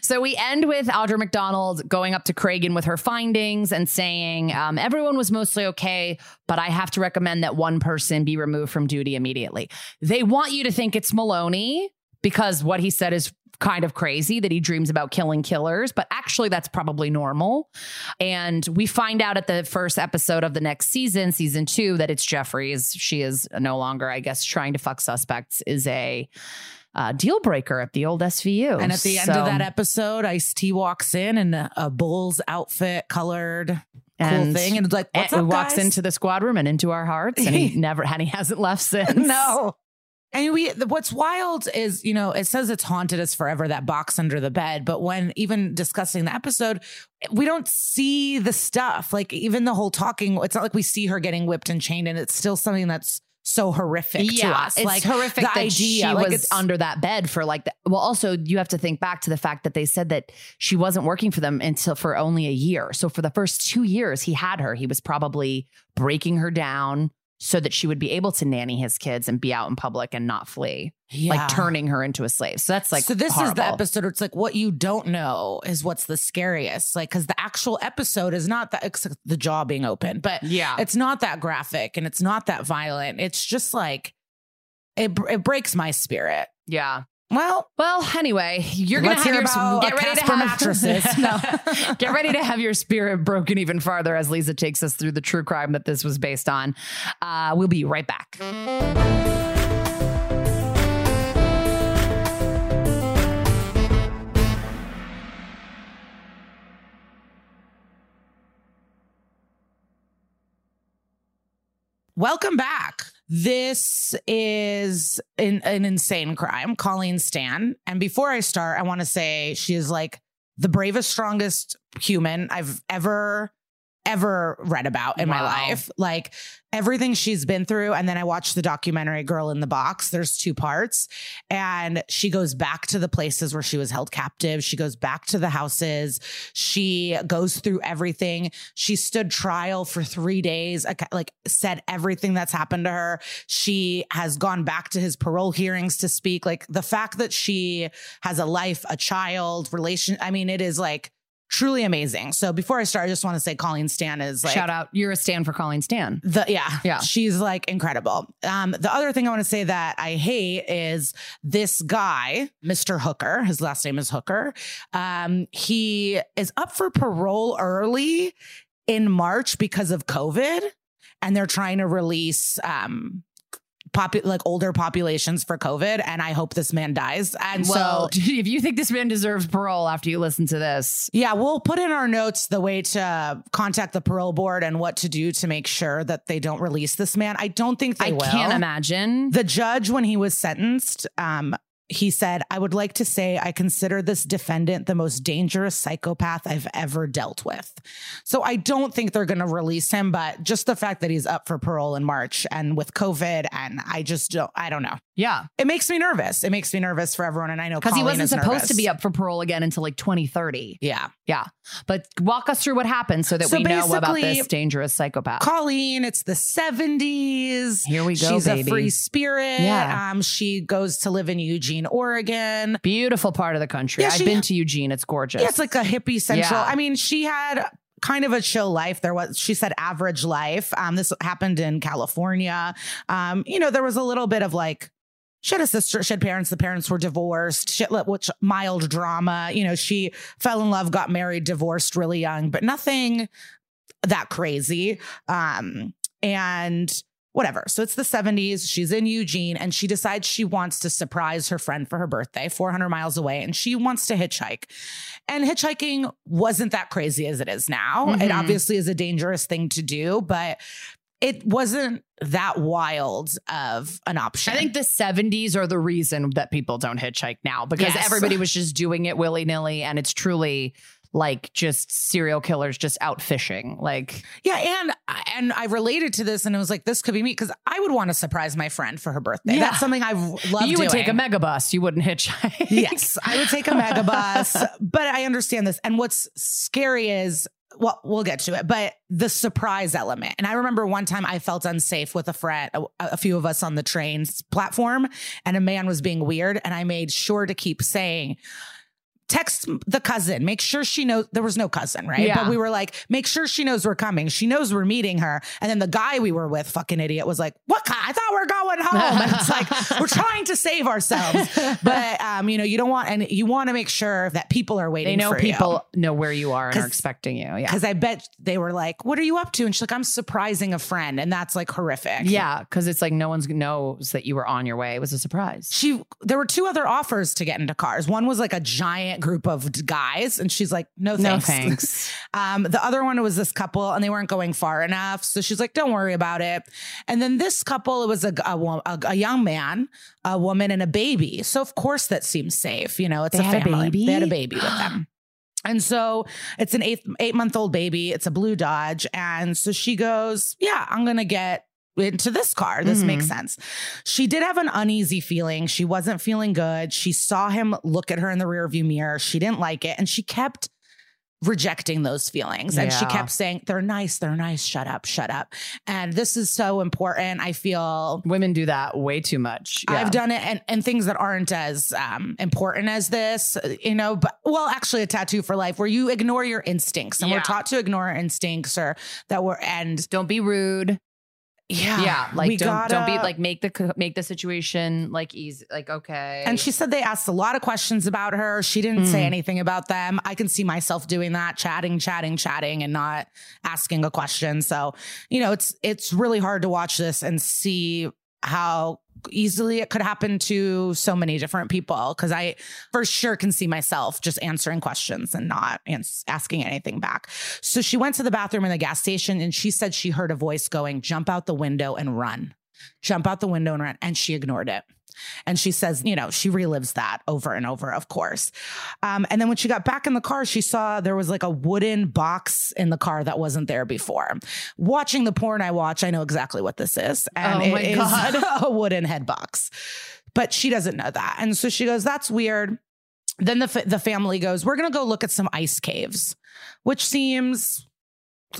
So we end with Audra McDonald going up to Cragen with her findings and saying, um, everyone was mostly okay, but I have to recommend that one person be removed from duty immediately. They want you to think it's Meloni because what he said is kind of crazy that he dreams about killing killers, but actually that's probably normal. And we find out at the first episode of the next season, season two, that it's Jeffries. She is no longer, I guess, trying to fuck suspects is a uh, deal breaker at the old SVU. And at the end So- of that episode, Ice T walks in in a, a bull's outfit, colored, cool thing, and it's like, "What's and up, walks guys?" into the squad room and into our hearts, and he never and he hasn't left since. no. And we, what's wild is, you know, it says it's haunted us forever, that box under the bed. But when even discussing the episode, we don't see the stuff. Like even the whole talking, it's not like we see her getting whipped and chained, and it's still something that's so horrific to us. It's like horrific the that idea, she like was under that bed for like. The, well, also you have to think back to the fact that they said that she wasn't working for them until for only a year. So for the first two years he had her, he was probably breaking her down so that she would be able to nanny his kids and be out in public and not flee, Yeah. like turning her into a slave. So that's like so this is the episode where it's like what you don't know is what's the scariest like because the actual episode is not that except the jaw being open but Yeah. it's not that graphic and it's not that violent it's just like it, it breaks my spirit Yeah. Well Well, anyway, you're gonna have hear your get ready to have mattresses. no, get ready to have your spirit broken even farther as Liza takes us through the true crime that this was based on. Uh, we'll be right back. Welcome back. This is an, an insane crime colleen stan. And before i start i want to say she is like the bravest strongest human i've ever ever read about in my life. Like everything she's been through and then i watched the documentary girl in the box there's two parts and she goes back to the places where she was held captive. She goes back to the houses. She goes through everything. She stood trial for three days like- like said everything that's happened to her. She has gone back to his parole hearings to speak. Like the fact that she has a life a child relation i mean it is like truly amazing so before i start i just want to say colleen stan is like Shout out, you're a stand for Colleen Stan. the yeah, Yeah. she's like incredible. Um, the other thing I want to say that I hate is this guy, Mr. Hooker. His last name is Hooker. Um, he is up for parole early in March because of COVID, and they're trying to release um popu- like older populations for COVID. And I hope this man dies. And well, so if you think this man deserves parole after you listen to this, yeah, we'll put in our notes the way to contact the parole board and what to do to make sure that they don't release this man. I don't think they I will. can't imagine. The judge, when he was sentenced, um, he said, I would like to say I consider this defendant the most dangerous psychopath I've ever dealt with. So I don't think they're going to release him, but just the fact that he's up for parole in March and with COVID, and I just don't, I don't know. Yeah, It makes me nervous. It makes me nervous for everyone. And I know because he wasn't supposed to be up for parole again until like 2030. Yeah. Yeah, but walk us through what happened so that So we know about this dangerous psychopath. Colleen, it's the 70s. Here we go, She's baby. a free spirit. Yeah. Um, she goes to live in Eugene, Oregon. Beautiful part of the country. Yeah, I've she- been to Eugene. It's gorgeous. Yeah, it's like a hippie central. Yeah. I mean, she had kind of a chill life. There was, she said, average life. Um, this happened in California. Um, you know, there was a little bit of like, she had a sister, she had parents, the parents were divorced, shit, which mild drama. You know, she fell in love, got married, divorced really young, but nothing that crazy. Um, and whatever. So it's the 70s. She's in Eugene and she decides she wants to surprise her friend for her birthday, 400 miles away, and she wants to hitchhike. And hitchhiking wasn't that crazy as it is now. It Mhm. obviously is a dangerous thing to do, but it wasn't that wild of an option. I think the 70s are the reason that people don't hitchhike now because Yes. everybody was just doing it willy nilly. And it's truly like just serial killers just out fishing. Like, Yeah, and and I related to this, and it was like this could be me because I would want to surprise my friend for her birthday. Yeah. That's something I've loved. you would take a megabus, you wouldn't hitchhike. yes, I would take a megabus, but I understand this. And what's scary is, well, we'll get to it, but the surprise element. And I remember one time I felt unsafe with a friend, a, a few of us on the trains platform, and a man was being weird, and I made sure to keep saying. Text the cousin, make sure she knows there was no cousin, right? Yeah. But we were like, make sure she knows we're coming. She knows we're meeting her. And then the guy we were with, fucking idiot, was like, What? I thought we're going home. And it's like, we're trying to save ourselves. But um, you know, you don't want and you want to make sure that people are waiting. They know for you. people know where you are and are expecting you. Yeah. Because I bet they were like, "What are you up to?" And she's like, "I'm surprising a friend," and that's like horrific. Yeah. Cause it's like no one knows that you were on your way. It was a surprise. She there were two other offers to get into cars. One was like a giant giant group of guys. And she's like, no No thanks. thanks. Um, the other one was this couple and they weren't going far enough. So she's like, don't worry about it. And then this couple, it was a, a, a, a young man, a woman, and a baby. So of course that seems safe. You know, it's They a a family. baby? They had a baby with them. And so it's an eight eight month old baby. It's a blue Dodge. And so she goes, Yeah, I'm gonna get into this car. This Mhm. makes sense. She did have an uneasy feeling. She wasn't feeling good. She saw him look at her in the rearview mirror. She didn't like it. And she kept rejecting those feelings. And she kept saying, They're nice, they're nice, shut up, shut up. And this is so important. I feel Women do that way too much. Yeah. I've done it and, and things that aren't as um, important as this, uh, you know, but well, actually a tattoo for life where you ignore your instincts and Yeah. we're taught to ignore our instincts or that we're, and Don't be rude. Yeah, Yeah, like don't don't be like make the make the situation like easy. Like okay. And she said they asked a lot of questions about her. She didn't say Mm. anything about them. I can see myself doing that, chatting, chatting, chatting, and not asking a question. So, you know, it's it's really hard to watch this and see how easily it could happen to so many different people because I for sure can see myself just answering questions and not ans- asking anything back. So she went to the bathroom in the gas station and she said she heard a voice going, "Jump out the window and run." Jump out the window and run and she ignored it. And she says, you know, she relives that over and over, of course. Um, and then when she got back in the car, she saw there was like a wooden box in the car that wasn't there before. Watching the porn I watch, I know exactly what this is. And Oh it my is God. a wooden head box. But she doesn't know that. And so she goes, that's weird. Then the, fa- the family goes, we're going to go look at some ice caves, which seems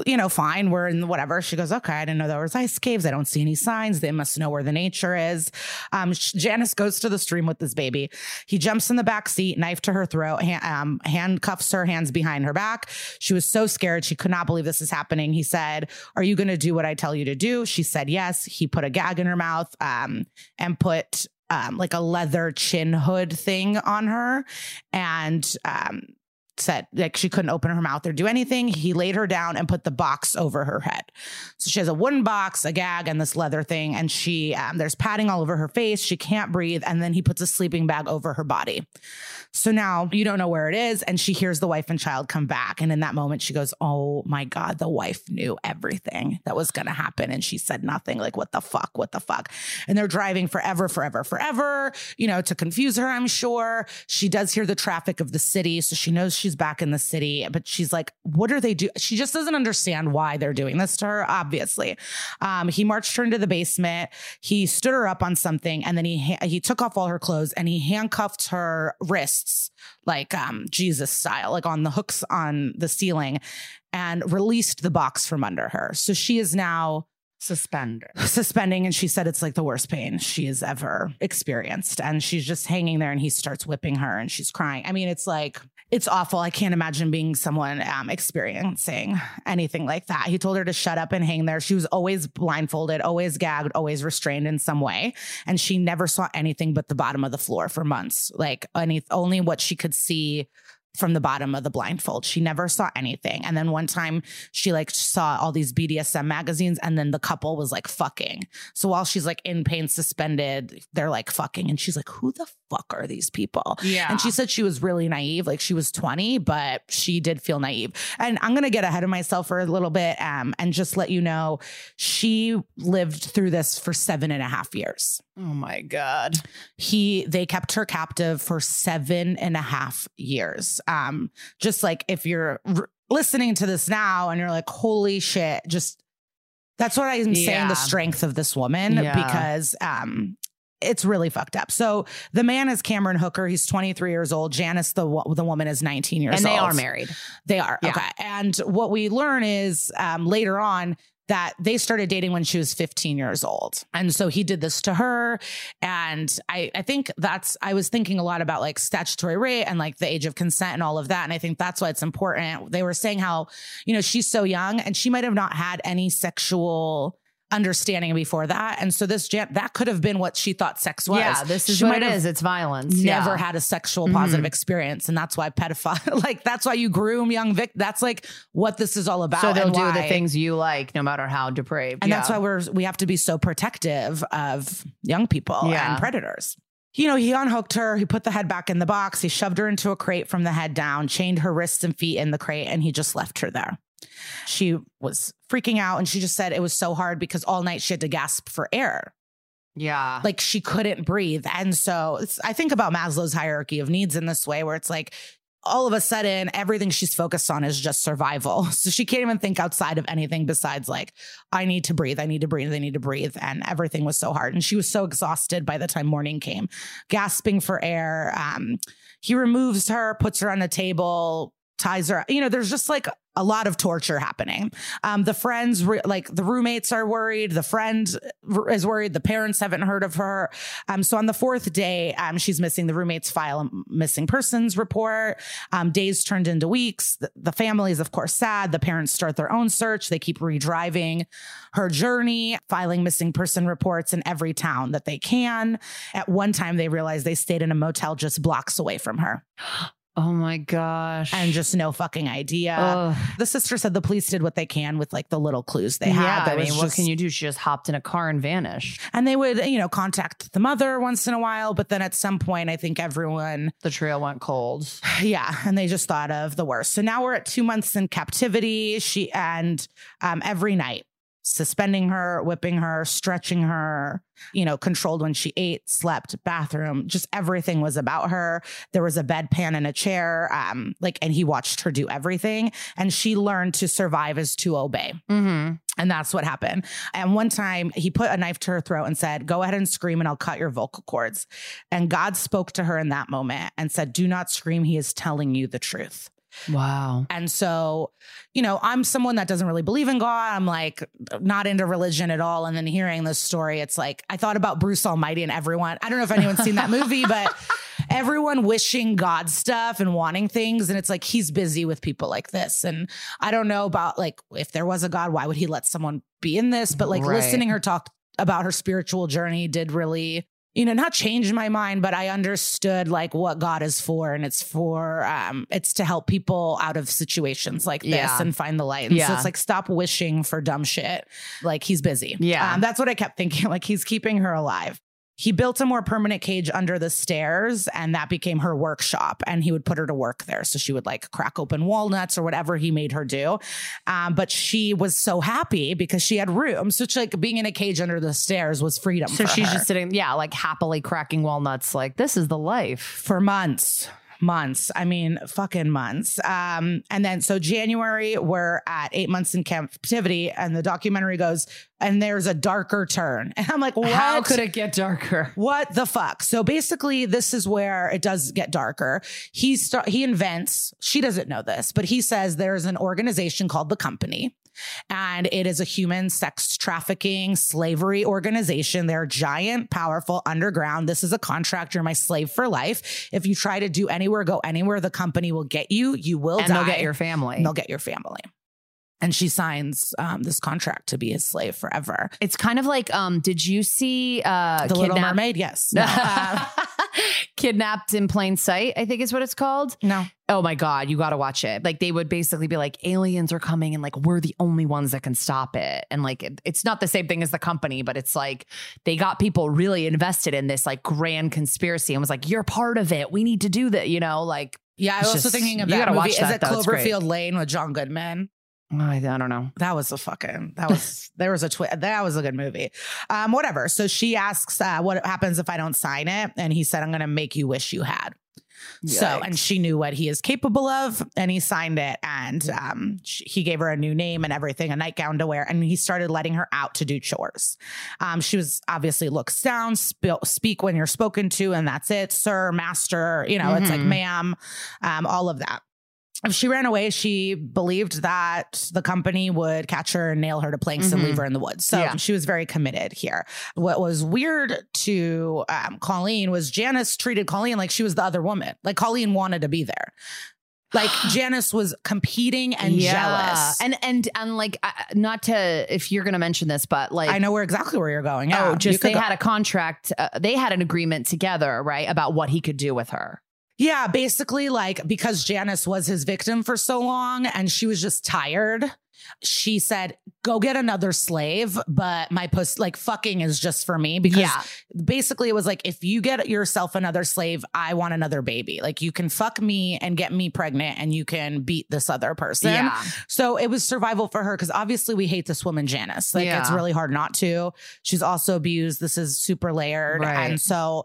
you know, fine. We're in whatever. She goes, okay, I didn't know there was ice caves. I don't see any signs. They must know where the nature is. Um, Janice goes to the stream with this baby. He jumps in the back seat, knife to her throat, um, handcuffs her hands behind her back. She was so scared. She could not believe this is happening. He said, are you going to do what I tell you to do? She said, yes. He put a gag in her mouth, um, and put, um, like a leather chin hood thing on her. And, um, said like she couldn't open her mouth or do anything. He laid her down and put the box over her head. So she has a wooden box, a gag, and this leather thing. And she um, there's padding all over her face. She can't breathe. And then he puts a sleeping bag over her body. So now you don't know where it is. And she hears the wife and child come back. And in that moment, she goes, Oh my God, the wife knew everything that was going to happen. And she said nothing. Like, what the fuck? What the fuck? And they're driving forever, forever, forever, you know, to confuse her, I'm sure. She does hear the traffic of the city. So she knows she's back in the city. But she's like, What are they do? She just doesn't understand why they're doing this to her, obviously. Um, he marched her into the basement. He stood her up on something. And then he, he took off all her clothes and he handcuffed her wrists like um, Jesus style, like on the hooks on the ceiling, and released the box from under her. So she is now suspender. suspending, and she said it's like the worst pain she has ever experienced. And she's just hanging there, and he starts whipping her, and she's crying. I mean, it's like it's awful. I can't imagine being someone um, experiencing anything like that. He told her to shut up and hang there. She was always blindfolded, always gagged, always restrained in some way, and she never saw anything but the bottom of the floor for months. Like any only what she could see from the bottom of the blindfold. She never saw anything. And then one time she like saw all these BDSM magazines and then the couple was like fucking. So while she's like in pain suspended, they're like fucking and she's like who the fuck are these people? Yeah. And she said she was really naive, like she was 20, but she did feel naive. And I'm going to get ahead of myself for a little bit um, and just let you know she lived through this for seven and a half years oh my god. he they kept her captive for seven and a half years um just like if you're r- listening to this now and you're like holy shit just that's what i'm saying the strength of this woman Yeah. because um it's really fucked up. So the man is Cameron Hooker. He's 23 years old. Janice, the the woman, is 19 years old. And old. they are married. They are. Yeah. Okay. And what we learn is um, later on that they started dating when she was 15 years old. And so he did this to her. And I, I think that's, I was thinking a lot about like statutory rape and like the age of consent and all of that. And I think that's why it's important. They were saying how, you know, she's so young and she might have not had any sexual understanding before that. And so this, Jan- that could have been what she thought sex was. Yeah, this is She what it is. It's violence. never yeah. had a sexual positive Mhm. experience and that's why pedophile like that's why you groom young vic that's like what this is all about So they'll and do why- the things you like, no matter how depraved. and yeah. that's why we're we have to be so protective of young people Yeah. and predators you know, he unhooked her, he put the head back in the box, he shoved her into a crate from the head down, chained her wrists and feet in the crate, and he just left her there. She was freaking out and she just said it was so hard because all night she had to gasp for air. Yeah. Like she couldn't breathe. And so I think about Maslow's hierarchy of needs in this way, where it's like all of a sudden everything she's focused on is just survival. So she can't even think outside of anything besides like, I need to breathe, I need to breathe, I need to breathe. And everything was so hard. And she was so exhausted by the time morning came, gasping for air. Um, he removes her, puts her on the table, ties her. You know, there's just like a lot of torture happening. Um, the friends, re- like the roommates, are worried. The friend is worried. The parents haven't heard of her. Um, so on the fourth day, um, she's missing. The roommates file a missing persons report. Um, days turned into weeks. The, the family is, of course, sad. The parents start their own search. They keep redriving her journey, filing missing person reports in every town that they can. At one time, they realize they stayed in a motel just blocks away from her. Oh my gosh. and just no fucking idea. Ugh. The sister said the police did what they can with like the little clues they yeah, had. I mean, what just- can you do? She just hopped in a car and vanished. And they would, you know, contact the mother once in a while, but then at some point, I think everyone, The trail went cold. yeah, and they just thought of the worst. So now we're at two months in captivity. She and um, every night suspending her, whipping her, stretching her, you know, controlled when she ate, slept, bathroom, just everything was about her. There was a bedpan and a chair, um, like, and he watched her do everything. And she learned to survive is to obey. Mm-hmm. And that's what happened. And one time he put a knife to her throat and said, Go ahead and scream and I'll cut your vocal cords. And God spoke to her in that moment and said, Do not scream. He is telling you the truth. Wow. And so, you know, I'm someone that doesn't really believe in God. I'm like not into religion at all. And then hearing this story, it's like I thought about Bruce Almighty and everyone. I don't know if anyone's seen that movie, but everyone wishing God stuff and wanting things. And it's like he's busy with people like this. And I don't know about like if there was a God, why would he let someone be in this? But like Right. listening her talk about her spiritual journey did really you know not changed my mind but i understood like what god is for and it's for um it's to help people out of situations like this Yeah. and find the light and so Yeah. it's like stop wishing for dumb shit like he's busy Yeah. um, that's what i kept thinking like he's keeping her alive he built a more permanent cage under the stairs and that became her workshop and he would put her to work there so she would like crack open walnuts or whatever he made her do um, but she was so happy because she had room so it's like being in a cage under the stairs was freedom So she's her. just sitting, yeah, like happily cracking walnuts. Like, this is the life. for months months i mean fucking months um and then so january we're at eight months in captivity and the documentary goes and there's a darker turn and i'm like what How could it get darker? what the fuck? So basically, this is where it does get darker. He start he invents. She doesn't know this, but he says there's an organization called the Company, and it is a human sex trafficking slavery organization. They're giant, powerful, underground. This is a contract. You're my slave for life. If you try to do anywhere, go anywhere, the company will get you. You will And die. they'll get your family. and they'll get your family. And she signs um, this contract to be his slave forever. It's kind of like, um, did you see uh The Little Mermaid, yes. No. Uh, Kidnapped in plain sight, I think is what it's called. no. Oh my God, you got to watch it. Like they would basically be like, aliens are coming and like we're the only ones that can stop it. And like it- it's not the same thing as the company, but it's like they got people really invested in this like grand conspiracy and was like, you're part of it. We need to do that, you know? Like, Yeah, I was also just- thinking of you that movie. watch Is that, it though. Cloverfield Lane with John Goodman? I, I don't know. That was a fucking. That was there was a twist. That was a good movie. Um, whatever. So she asks, uh, "What happens if I don't sign it?" And he said, "I'm going to make you wish you had." So, and she knew what he is capable of, and he signed it. And um, sh he gave her a new name and everything, a nightgown to wear, and he started letting her out to do chores. Um, she was obviously looks down, sp- speak when you're spoken to, and that's it, sir, master. You know, it's like Mhm. ma'am, um, all of that. If she ran away, she believed that the company would catch her and nail her to planks and Mhm. leave her in the woods. So Yeah. she was very committed here. What was weird to um, Colleen was Janice treated Colleen like she was the other woman. Like Colleen wanted to be there. Like Janice was competing and jealous. And and and like uh, not to if you're gonna mention this, but like I know where exactly where you're going. Yeah, oh, just they go- had a contract. Uh, they had an agreement together, right, about what he could do with her. Yeah, basically, like because Janice was his victim for so long and she was just tired, she said, go get another slave, but my puss like fucking is just for me because Yeah. basically it was like if you get yourself another slave, I want another baby. Like you can fuck me and get me pregnant and you can beat this other person. Yeah. So it was survival for her because obviously we hate this woman, Janice. Like it's really hard not to. She's also abused. This is super layered. Right. And so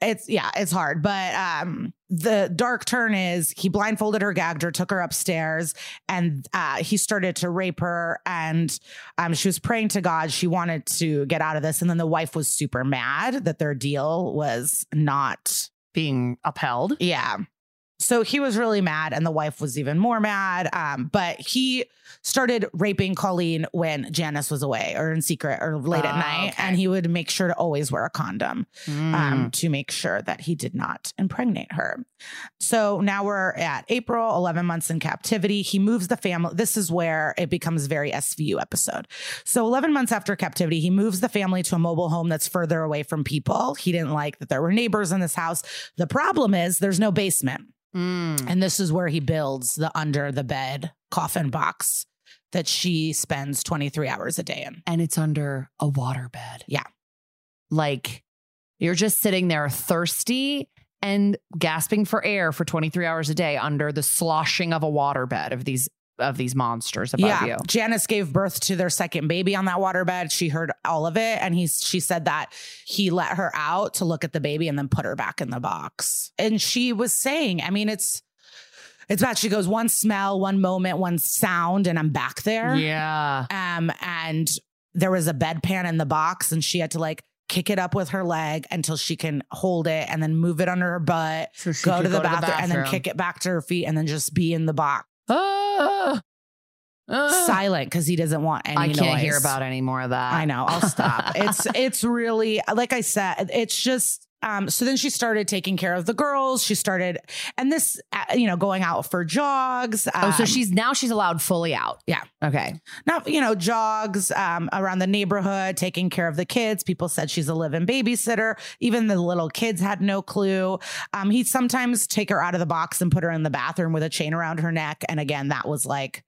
it's yeah, it's hard. But um the dark turn is he blindfolded her, gagged her, took her upstairs, and uh he started to rape her. And um she was praying to God. She wanted to get out of this. And then the wife was super mad that their deal was not Being upheld. yeah. So he was really mad, and the wife was even more mad. Um, but he started raping Colleen when Janice was away or in secret or late at Oh, night. okay. And he would make sure to always wear a condom Mm. um, to make sure that he did not impregnate her. So now we're at April, 11 months in captivity. He moves the family. This is where it becomes very SVU episode. So 11 months after captivity, he moves the family to a mobile home that's further away from people. He didn't like that there were neighbors in this house. The problem is there's no basement. Mm. And this is where he builds the under the bed coffin box that she spends 23 hours a day in. and it's under a waterbed. Yeah. Like you're just sitting there thirsty and gasping for air for 23 hours a day under the sloshing of a waterbed of these of these monsters above yeah. you. Janice gave birth to their second baby on that waterbed. She heard all of it. And he's she said that he let her out to look at the baby and then put her back in the box. And she was saying, I mean, it's it's bad. She goes, one smell, one moment, one sound, and I'm back there. Yeah. Um, and there was a bedpan in the box, and she had to like kick it up with her leg until she can hold it and then move it under her butt, So she go could to the, bathroom, and then kick it back to her feet and then just be in the box. Ah. Ah. Silent because he doesn't want any I can't noise. hear about any more of that. I know. I'll stop. it's it's really like I said. It's just. Um, so then she started taking care of the girls. She started, and this, uh, you know, going out for jogs. Oh, so um, she's now she's allowed fully out. Yeah. Okay. Now, you know jogs um, around the neighborhood taking care of the kids people said she's a live-in babysitter even the little kids had no clue um, he'd sometimes take her out of the box and put her in the bathroom with a chain around her neck and again that was like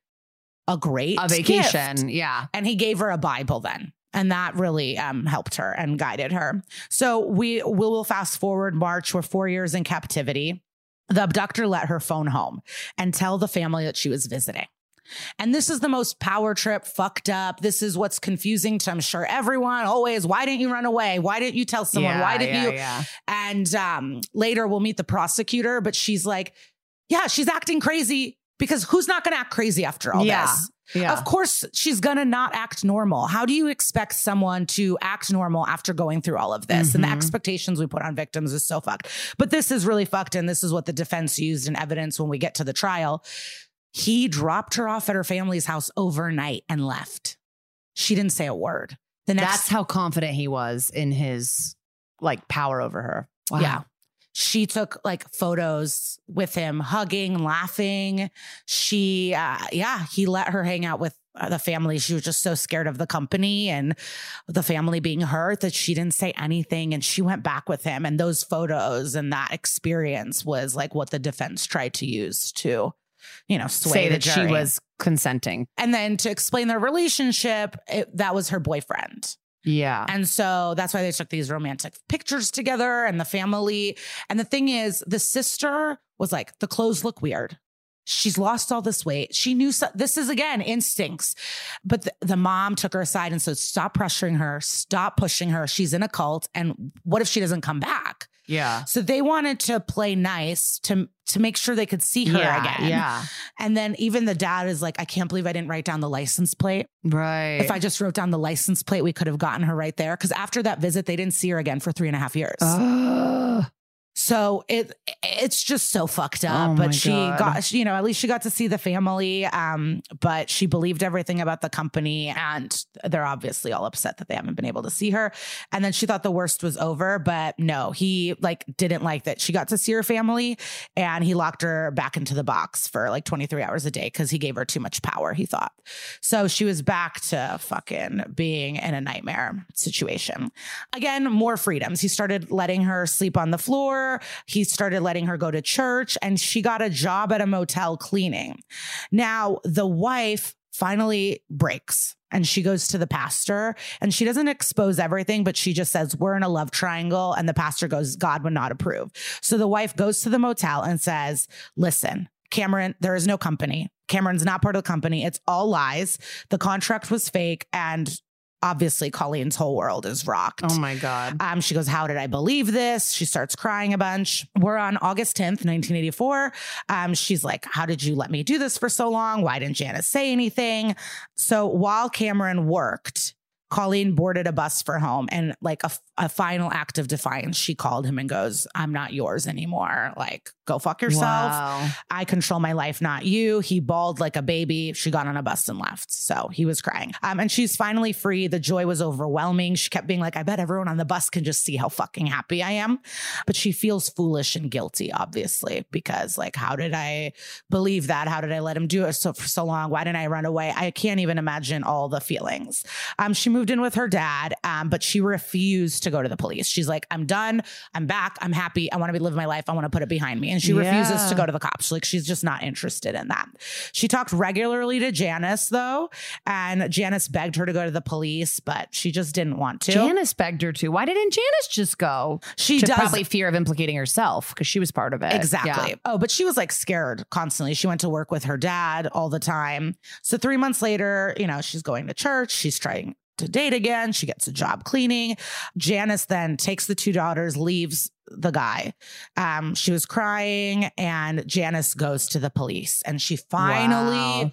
a great A gift. vacation. Yeah. and he gave her a bible then and that really um, helped her and guided her so we will fast forward march we're four years in captivity the abductor let her phone home and tell the family that she was visiting and this is the most power trip fucked up. This is what's confusing to I'm sure everyone always. Why didn't you run away? Why didn't you tell someone? Yeah, Why didn't yeah, you? Yeah. And um, later we'll meet the prosecutor, but she's like, yeah, she's acting crazy because who's not going to act crazy after all Yeah. this? Yeah. Of course, she's going to not act normal. How do you expect someone to act normal after going through all of this? And the Mhm. expectations we put on victims is so fucked. But this is really fucked. And this is what the defense used in evidence when we get to the trial. He dropped her off at her family's house overnight and left. She didn't say a word. The next That's how confident he was in his like power over her. Wow. Yeah. She took like photos with him, hugging, laughing. She, uh, yeah, he let her hang out with uh, the family. She was just so scared of the company and the family being hurt that she didn't say anything. And she went back with him. And those photos and that experience was like what the defense tried to use to, you know, sway Say that she was consenting. And then to explain their relationship, it, that was her boyfriend. Yeah. And so that's why they took these romantic pictures together and the family. And the thing is, the sister was like, the clothes look weird. She's lost all this weight. She knew so- this is again instincts. But the, the mom took her aside and said, stop pressuring her, stop pushing her. She's in a cult. And what if she doesn't come back? Yeah. So they wanted to play nice to, to make sure they could see her yeah. again. Yeah. And then even the dad is like, I can't believe I didn't write down the license plate. Right. If I just wrote down the license plate, we could have gotten her right there. Because after that visit, they didn't see her again for three and a half years. Ugh. So it it's just so fucked up. Oh but she God. got, you know, at least she got to see the family. Um, but she believed everything about the company, and they're obviously all upset that they haven't been able to see her. And then she thought the worst was over, but no, he like didn't like that she got to see her family, and he locked her back into the box for like 23 hours a day because he gave her too much power. He thought. So she was back to fucking being in a nightmare situation. Again, more freedoms. He started letting her sleep on the floor. He started letting her go to church and she got a job at a motel cleaning. Now, the wife finally breaks and she goes to the pastor and she doesn't expose everything, but she just says, We're in a love triangle. And the pastor goes, God would not approve. So the wife goes to the motel and says, Listen, Cameron, there is no company. Cameron's not part of the company. It's all lies. The contract was fake. And obviously Colleen's whole world is rocked. Oh my God. Um, she goes, How did I believe this? She starts crying a bunch. We're on August 10th, 1984. Um, she's like, How did you let me do this for so long? Why didn't Janice say anything? So while Cameron worked, Colleen boarded a bus for home and like a, a final act of defiance, she called him and goes, I'm not yours anymore. Like, go fuck yourself. Wow. I control my life, not you. He bawled like a baby. She got on a bus and left. So he was crying. Um, and she's finally free. The joy was overwhelming. She kept being like, I bet everyone on the bus can just see how fucking happy I am. But she feels foolish and guilty, obviously, because like, how did I believe that? How did I let him do it so for so long? Why didn't I run away? I can't even imagine all the feelings. Um, she moved in with her dad, um, but she refused to go to the police. She's like, I'm done. I'm back. I'm happy. I want to be living my life. I want to put it behind me. And she refuses to go to the cops. Like she's just not interested in that. She talked regularly to Janice though, and Janice begged her to go to the police, but she just didn't want to. Janice begged her to. Why didn't Janice just go? she to does probably fear of implicating herself because she was part of it. Exactly. Yeah. Oh, but she was like scared constantly. She went to work with her dad all the time. So three months later, you know, she's going to church. She's trying to date again. She gets a job cleaning. Janice then takes the two daughters, leaves the guy. Um, she was crying, and Janice goes to the police, and she finally Wow.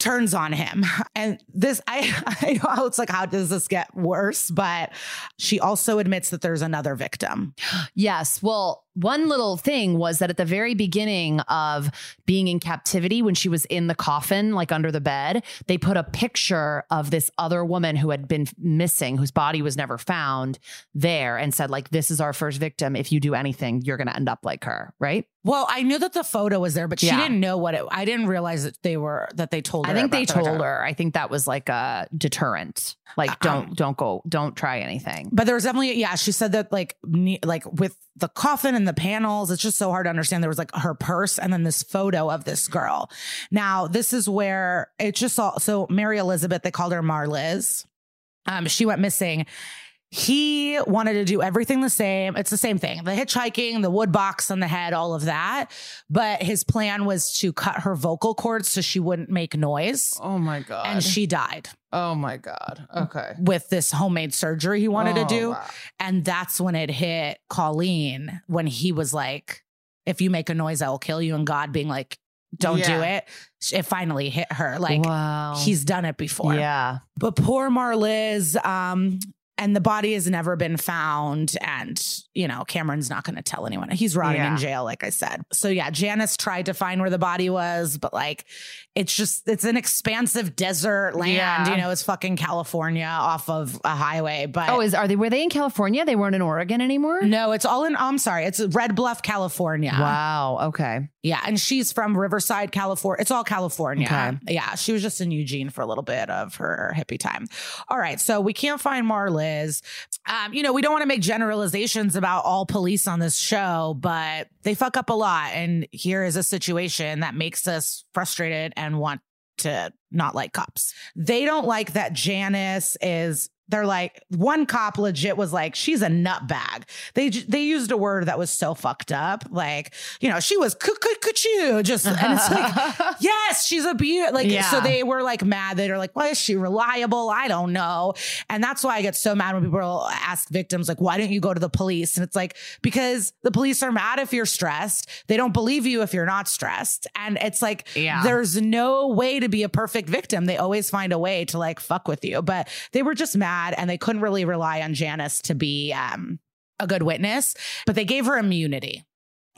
Turns on him. And this, I, I know it's like, how does this get worse? But she also admits that there's another victim. Yes. Well, one little thing was that at the very beginning of being in captivity, when she was in the coffin, like under the bed, they put a picture of this other woman who had been missing, whose body was never found there, and said, like, this is our first victim. If you do anything, you're going to end up like her. Right. Well, I knew that the photo was there, but she Yeah. didn't know what it. I didn't realize that they were that they told her. I think they the told her. I think that was like a deterrent. Like, Um, don't, don't go, don't try anything. But there was definitely, yeah, she said that like, ne- like with the coffin and the panels, it's just so hard to understand. There was like her purse and then this photo of this girl. Now, this is where it just all, so Mary Elizabeth, they called her Marliz. Um, she went missing. He wanted to do everything the same. It's the same thing. The hitchhiking, the wood box on the head, all of that. But his plan was to cut her vocal cords so she wouldn't make noise. Oh my God. And she died oh my God. Okay. with this homemade surgery he wanted to Oh, do. wow. And that's when it hit Colleen when he was like, if you make a noise, I will kill you. And God being like, don't do it. It finally hit her. Like wow. he's done it before. Yeah. But poor Marliz, um, and the body has never been found. And, you know, Cameron's not going to tell anyone. He's rotting Yeah. in jail, like I said. So, yeah, Janice tried to find where the body was, but like, it's just, it's an expansive desert land. Yeah. You know, it's fucking California off of a highway. But Oh, is are they were they in California? They weren't in Oregon anymore? no, it's all in, I'm sorry, it's Red Bluff, California. Wow. Okay. Yeah. And she's from Riverside, California. It's all California. Okay. Yeah. She was just in Eugene for a little bit of her hippie time. All right. So we can't find Marliz. Um, you know, we don't want to make generalizations about all police on this show, but they fuck up a lot. And here is a situation that makes us frustrated and want to not like cops. They don't like that Janice is they're like one cop legit was like she's a nutbag. They they used a word that was so fucked up, like you know she was cuckoo just and it's like yes she's a beaut like Yeah. so they were like mad. They're like why is she reliable? I don't know, and that's why I get so mad when people ask victims like why don't you go to the police? And it's like because the police are mad if you're stressed. They don't believe you if you're not stressed, and it's like Yeah. there's no way to be a perfect victim. They always find a way to like fuck with you. But they were just mad and they couldn't really rely on Janice to be um, a good witness. But they gave her immunity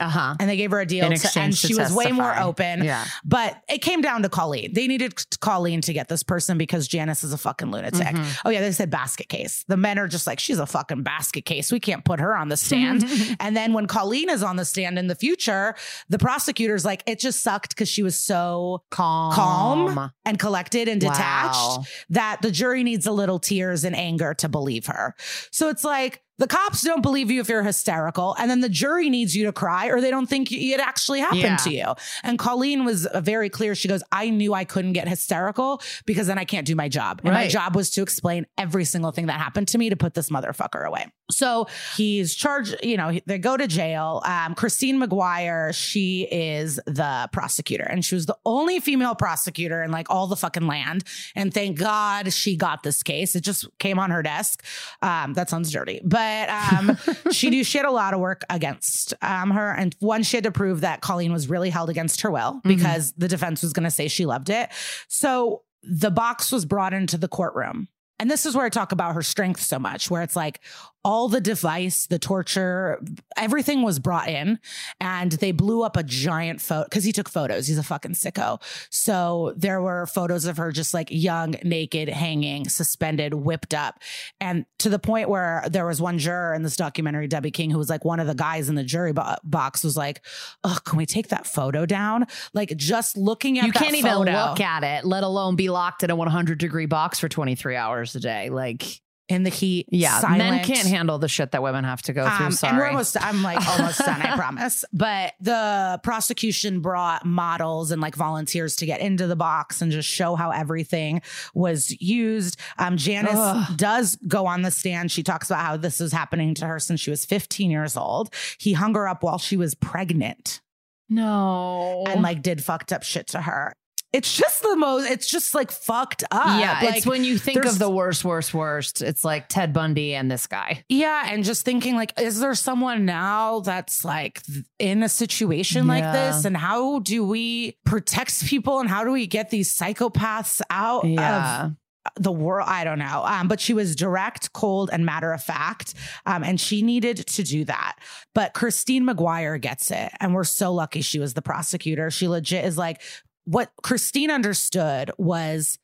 Uh huh. and they gave her a deal. To, and she was way more open. Yeah. But it came down to Colleen. They needed Colleen to get this person because Janice is a fucking lunatic. Mhm. Oh, yeah, they said basket case. The men are just like, she's a fucking basket case. We can't put her on the stand. and then when Colleen is on the stand in the future, the prosecutor's like, it just sucked because she was so Calm. calm and collected and detached Wow. that the jury needs a little tears and anger to believe her. So it's like, the cops don't believe you if you're hysterical, and then the jury needs you to cry, or they don't think it actually happened Yeah. to you. And Colleen was uh, very clear. She goes, I knew I couldn't get hysterical because then I can't do my job. And my job was to explain every single thing that happened to me to put this motherfucker away. So he's charged, you know, they go to jail. Um, Christine McGuire, she is the prosecutor, and she was the only female prosecutor in like all the fucking land. And thank God she got this case. It just came on her desk. Um, that sounds dirty, but um, she knew she had a lot of work against um, her. And one, she had to prove that Colleen was really held against her will because the defense was going to say she loved it. So the box was brought into the courtroom. And this is where I talk about her strength so much, where it's like all the device, the torture, everything was brought in and they blew up a giant photo because he took photos. He's a fucking sicko. So there were photos of her just like young, naked, hanging, suspended, whipped up. And to the point where there was one juror in this documentary, Debbie King, who was like one of the guys in the jury bo- box, was like, Oh, can we take that photo down? Like just looking at You can't even photo look at it, let alone be locked in a 100 degree box for 23 hours a day. Like, in the heat. yeah, men can't handle the shit that women have to go through. Um, Sorry. and we're almost, I'm like almost done, I promise. But the prosecution brought models and like volunteers to get into the box and just show how everything was used. Um, Janice Ugh. does go on the stand. She talks about how this was happening to her since she was 15 years old. He hung her up while she was pregnant no. and like did fucked up shit to her. It's just the most, it's just like fucked up. yeah, Like, it's when you think of the worst, worst, worst. It's like Ted Bundy and this guy. Yeah, and just thinking like, is there someone now that's like in a situation like this, and how do we protect people, and how do we get these psychopaths out Yeah. of the world? I don't know. Um, but she was direct, cold, and matter of fact, um, and she needed to do that. But Christine McGuire gets it, and we're so lucky she was the prosecutor. She legit is like, what Christine understood was.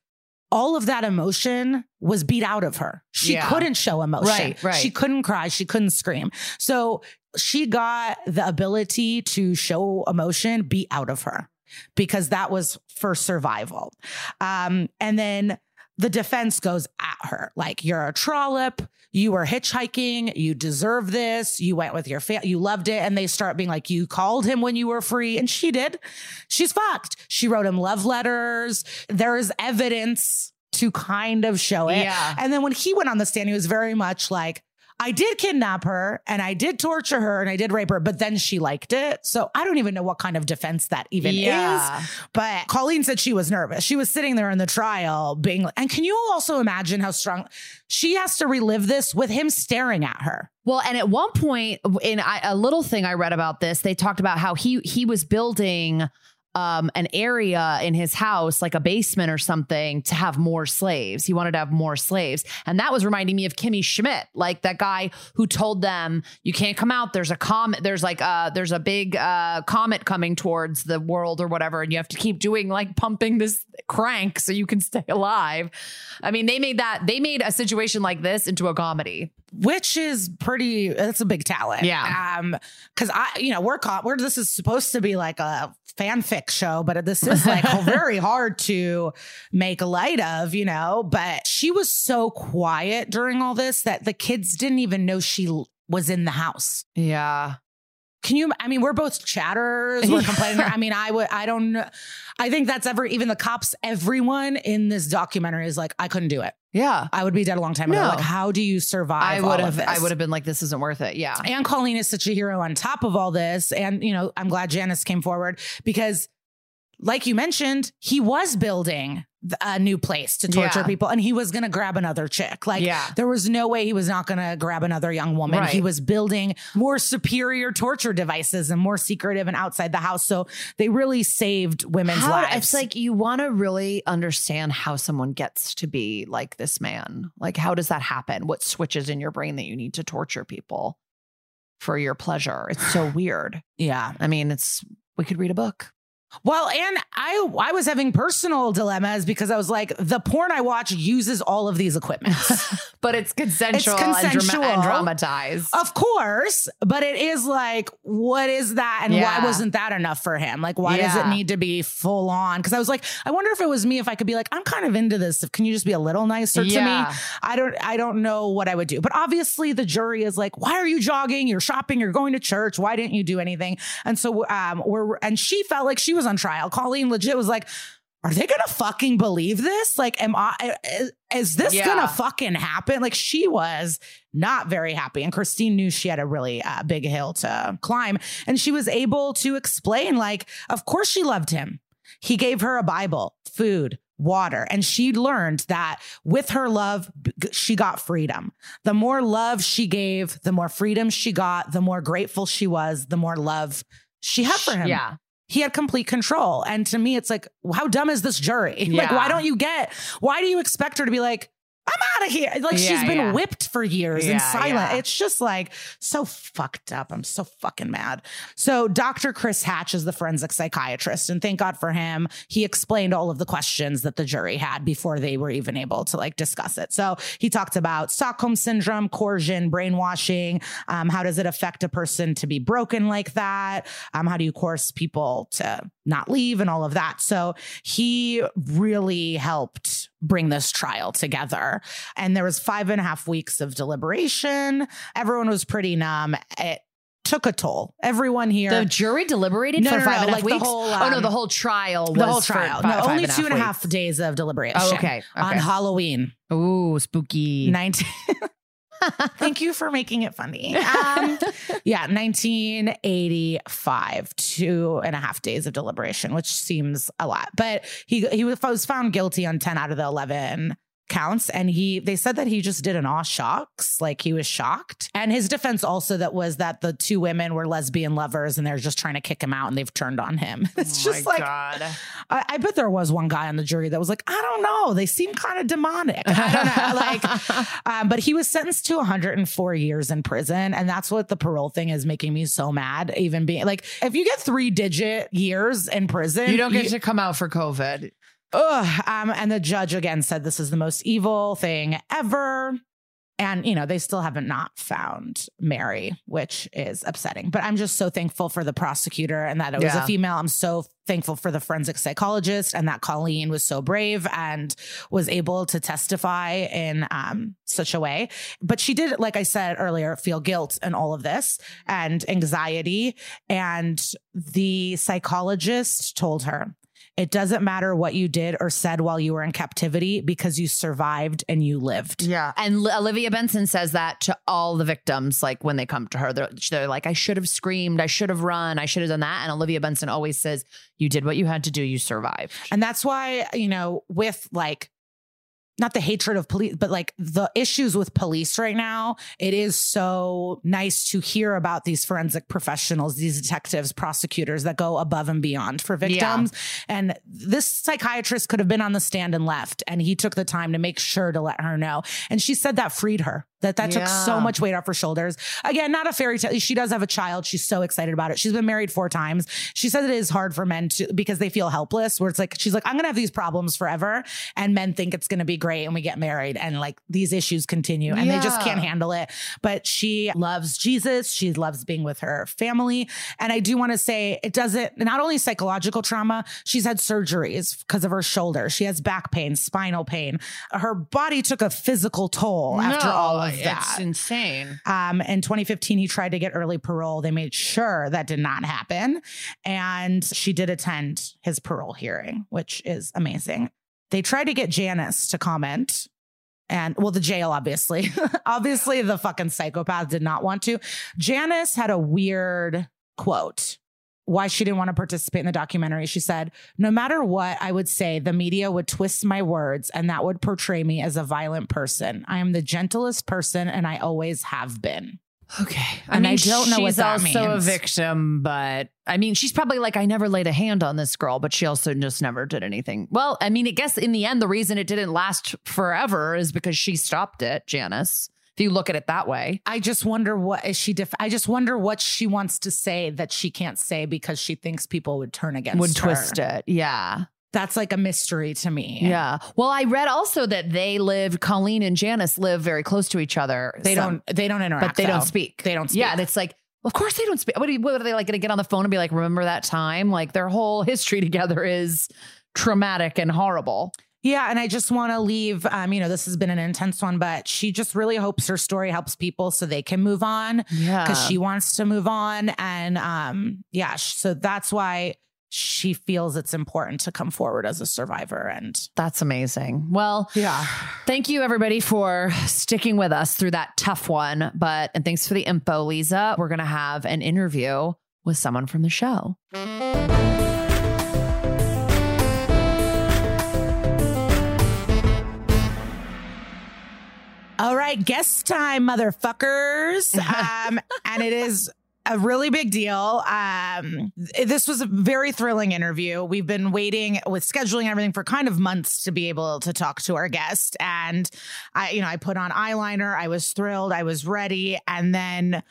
All of that emotion was beat out of her. She Yeah. couldn't show emotion. Right, right. She couldn't cry. She couldn't scream. So she got the ability to show emotion be out of her because that was for survival. Um, and then the defense goes at her like, you're a trollop. You were hitchhiking. You deserve this. You went with your family. You loved it. And they start being like, you called him when you were free. And she did. She's fucked. She wrote him love letters. There is evidence to kind of show it. Yeah. And then when he went on the stand, he was very much like, I did kidnap her and I did torture her and I did rape her, but then she liked it. So I don't even know what kind of defense that even Yeah. is. But Colleen said she was nervous. She was sitting there in the trial being and can you also imagine how strong she has to relive this with him staring at her? Well, and at one point in I, a little thing I read about this, they talked about how he he was building um an area in his house like a basement or something to have more slaves. He wanted to have more slaves. And that was reminding me of Kimmy Schmidt, like that guy who told them you can't come out. There's a comet there's like uh there's a big uh comet coming towards the world or whatever and you have to keep doing like pumping this crank so you can stay alive. I mean, they made that they made a situation like this into a comedy. Which is pretty that's a big talent Yeah. um because i you know we're caught we're this is supposed to be like a fanfic show but this is like very hard to make light of you know but she was so quiet during all this that the kids didn't even know she was in the house Yeah. Can you i mean we're both chatterers we're complaining i mean i would i don't i think that's ever even the cops everyone in this documentary is like i couldn't do it Yeah. i would be dead a long time ago No. like how do you survive I all would of have? I would have been like, this isn't worth it. Yeah. and Colleen is such a hero on top of all this. And, you know, I'm glad Janice came forward because, like you mentioned, he was building a new place to torture Yeah. people and he was going to grab another chick. Like, Yeah. there was no way he was not going to grab another young woman. He was building more superior torture devices and more secretive and outside the house. So they really saved women's How- lives. It's like you want to really understand how someone gets to be like this man. Like, how does that happen? What switches in your brain that you need to torture people for your pleasure? It's so weird. yeah. I mean, it's we could read a book. Well, and I I was having personal dilemmas because I was like, the porn I watch uses all of these equipments. But it's consensual, It's and dra- and, dramatized. of course, but it is like, what is that? And Yeah. why wasn't that enough for him? Like, why does it need to be full on? Because I was like, I wonder if it was me, if I could be like, I'm kind of into this. Can you just be a little nicer to me? I don't I don't know what I would do. But obviously the jury is like, why are you jogging? You're shopping, you're going to church. Why didn't you do anything? And so um we're and she felt like she was on trial. Colleen legit was like, are they gonna fucking believe this? Like, am I is, is this Yeah. gonna fucking happen? Like she was not very happy. And Christine knew she had a really uh, big hill to climb. And she was able to explain, like, of course she loved him. He gave her a Bible, food, water. And she learned that with her love, she got freedom. The more love she gave, the more freedom she got, the more grateful she was, the more love she had for him. Yeah. He had complete control. And to me, it's like, how dumb is this jury? Like, why don't you get, why do you expect her to be like, I'm out of here. Like she's been yeah. whipped for years Yeah, and silent. yeah. It's just like so fucked up. I'm so fucking mad. So Dr. Chris Hatch is the forensic psychiatrist, and thank God for him. He explained all of the questions that the jury had before they were even able to like discuss it. So he talked about Stockholm syndrome, coercion, brainwashing. Um, how does it affect a person to be broken like that? Um, how do you coerce people to not leave and all of that? So he really helped bring this trial together. And there was five and a half weeks of deliberation. Everyone was pretty numb. It took a toll. Everyone here. The jury deliberated No, for no, five no, and a half like the weeks. whole, oh no, um, the whole trial. Was the whole trial. fi- no, five only and two and a half days of deliberation. Oh, okay. On. Halloween. Ooh, spooky. 19. Thank you for making it funny. Um, yeah, 1985, two and a half days of deliberation, which seems a lot. But he he was found guilty on 10 out of the 11 counts and he they said that he just did an awe shocks like he was shocked and his defense also that was that the two women were lesbian lovers and they're just trying to kick him out and they've turned on him it's Oh just like God. I, I bet there was one guy on the jury that was like, I don't know. They seem kind of demonic. I don't know. like, um, but he was sentenced to 104 years in prison. And that's what the parole thing is making me so mad. Even being like, if you get three digit years in prison, you don't get to come out for COVID. Ugh. Um, and the judge again said this is the most evil thing ever. And, you know, they still haven't not found Mary, which is upsetting. But I'm just so thankful for the prosecutor and that it was Yeah. a female. I'm so thankful for the forensic psychologist and that Colleen was so brave and was able to testify in um, such a way. But she did, like I said earlier, feel guilt and all of this and anxiety. And the psychologist told her, it doesn't matter what you did or said while you were in captivity because you survived and you lived. Yeah. And L- Olivia Benson says that to all the victims, like when they come to her, they're, they're like, I should have screamed, I should have run, I should have done that. And Olivia Benson always says, You did what you had to do, you survived. And that's why, you know, with like, not the hatred of police, but like the issues with police right now, it is so nice to hear about these forensic professionals, these detectives, prosecutors that go above and beyond for victims. And this psychiatrist could have been on the stand and left, and he took the time to make sure to let her know. And she said that freed her. That that took so much weight off her shoulders. Again, not a fairy tale. She does have a child. She's so excited about it. She's been married four times. She says it is hard for men to because they feel helpless. Where it's like she's like, I'm gonna have these problems forever, and men think it's gonna be great, and we get married, and like these issues continue, and they just can't handle it. But she loves Jesus. She loves being with her family, and I do want to say it doesn't. Not only psychological trauma, she's had surgeries because of her shoulder. She has back pain, spinal pain. Her body took a physical toll after all It's that. insane. Um, in 2015, he tried to get early parole. They made sure that did not happen. And she did attend his parole hearing, which is amazing. They tried to get Janice to comment. And well, the jail, obviously. obviously, the fucking psychopath did not want to. Janice had a weird quote why she didn't want to participate in the documentary. She said, No matter what I would say, the media would twist my words and that would portray me as a violent person. I am the gentlest person and I always have been. Okay. And I don't know she's what that also means. a victim, but I mean, she's probably like, I never laid a hand on this girl, but she also just never did anything. Well, I mean, I guess in the end, the reason it didn't last forever is because she stopped it, Janice. If you look at it that way. I just wonder what is she def- I just wonder what she wants to say that she can't say because she thinks people would turn against her. Would her. twist it. Yeah. That's like a mystery to me. Yeah. Well, I read also that they live, Colleen and Janice live very close to each other. They Some- don't they don't interact. but they don't speak. They don't speak. Yeah. And it's like, of course they don't speak. What, you- what are they like going to get on the phone and be like, remember that time? Like their whole history together is traumatic and horrible. Yeah, and I just want to leave. Um, you know, this has been an intense one, but she just really hopes her story helps people so they can move on Yeah. because she wants to move on, and um, yeah, so that's why she feels it's important to come forward as a survivor. And That's amazing. Well, yeah, Thank you, everybody, for sticking with us through that tough one. But, and thanks for the info, Liza. We're going to have an interview with someone from the show. All right, guest time, motherfuckers, um, and it is. A really big deal. Um, this was a very thrilling interview. We've been waiting with scheduling everything for kind of months to be able to talk to our guest. And I, you know, I put on eyeliner. I was thrilled. I was ready. And then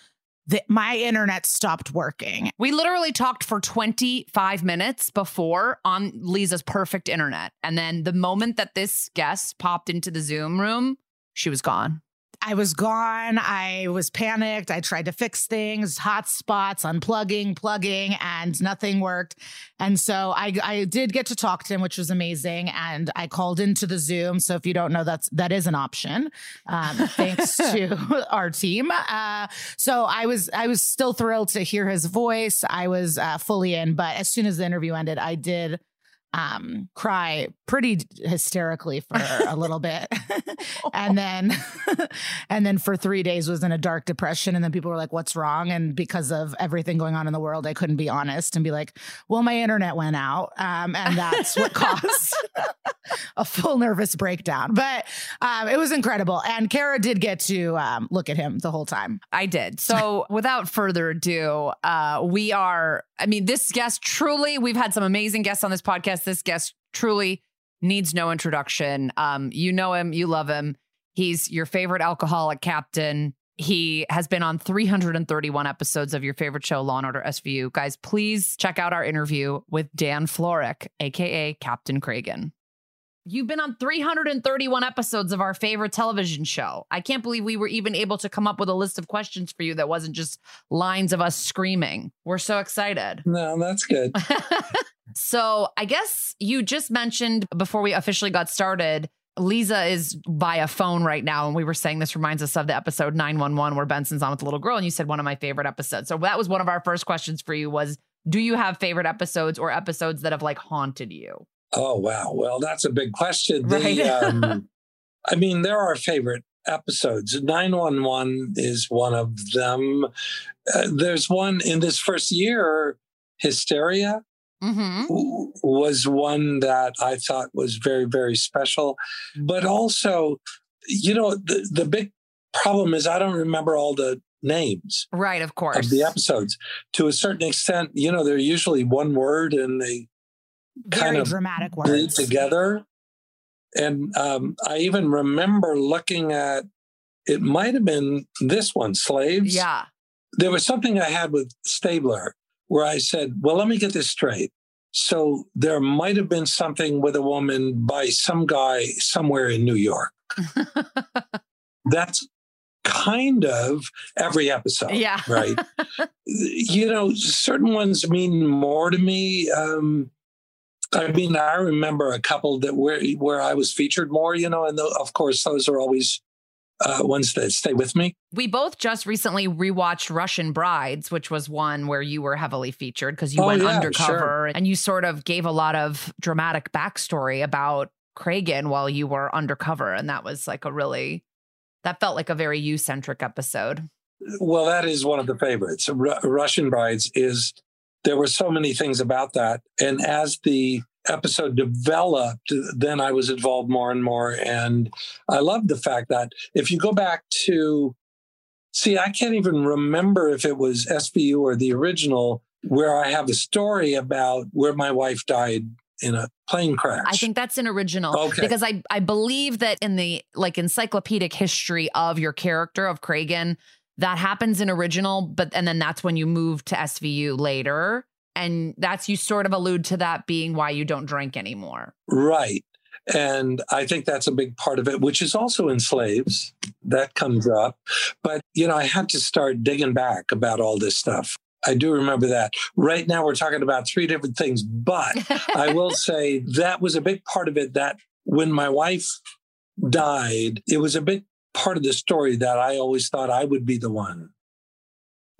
the, my internet stopped working. We literally talked for 25 minutes before on Liza's perfect internet. And then the moment that this guest popped into the Zoom room, she was gone. I was gone. I was panicked. I tried to fix things, hot spots, unplugging, plugging, and nothing worked. And so I, I did get to talk to him, which was amazing. And I called into the Zoom. So if you don't know, that's that is an option. Um, thanks to our team. Uh, so I was I was still thrilled to hear his voice. I was uh, fully in, but as soon as the interview ended, I did um cry pretty hysterically for a little bit. And then and then for 3 days was in a dark depression and then people were like what's wrong? And because of everything going on in the world I couldn't be honest and be like well my internet went out um and that's what caused a full nervous breakdown. But um it was incredible. And Kara did get to um look at him the whole time. I did. So without further ado, uh, we are, I mean, this guest truly, we've had some amazing guests on this podcast. This guest truly needs no introduction. Um, you know him, you love him. He's your favorite alcoholic captain. He has been on 331 episodes of your favorite show, Law and Order SVU. Guys, please check out our interview with Dann Florek, aka Captain Cragen. You've been on 331 episodes of our favorite television show. I can't believe we were even able to come up with a list of questions for you that wasn't just lines of us screaming. We're so excited. No, that's good. so, I guess you just mentioned before we officially got started, Liza is via phone right now. And we were saying this reminds us of the episode 911 where Benson's on with the little girl. And you said one of my favorite episodes. So, that was one of our first questions for you was do you have favorite episodes or episodes that have like haunted you? Oh wow. Well, that's a big question. The, Right. um, I mean, there are favorite episodes. 911 is one of them. Uh, there's one in this first year, Hysteria Mm-hmm. was one that I thought was very, very special. But also, you know, the, the big problem is I don't remember all the names Right, of course. of the episodes. To a certain extent, you know, they're usually one word and they very kind of dramatic words together. And um, I even remember looking at it, might have been this one, Slaves. Yeah. There was something I had with Stabler where I said, well, let me get this straight. So there might have been something with a woman by some guy somewhere in New York. That's kind of every episode. Yeah. Right. you know, certain ones mean more to me. Um, I mean, I remember a couple that where where I was featured more, you know, and tho- of course those are always uh, ones that stay with me. We both just recently rewatched Russian Brides, which was one where you were heavily featured because you Oh, went yeah, undercover sure. and you sort of gave a lot of dramatic backstory about Cragen while you were undercover. And that was like a really, that felt like a very you centric episode. Well, that is one of the favorites. Ru- Russian Brides is there were so many things about that, and as the episode developed, then I was involved more and more, and I love the fact that if you go back to see, I can't even remember if it was SVU or the original where I have a story about where my wife died in a plane crash. I think that's an original Okay. because I I believe that in the like encyclopedic history of your character of Cragen, that happens in original, but and then that's when you move to SVU later. And that's you sort of allude to that being why you don't drink anymore. Right. And I think that's a big part of it, which is also in slaves. That comes up. But, you know, I had to start digging back about all this stuff. I do remember that. Right now, we're talking about three different things, but I will say that was a big part of it that when my wife died, it was a big part of the story that I always thought I would be the one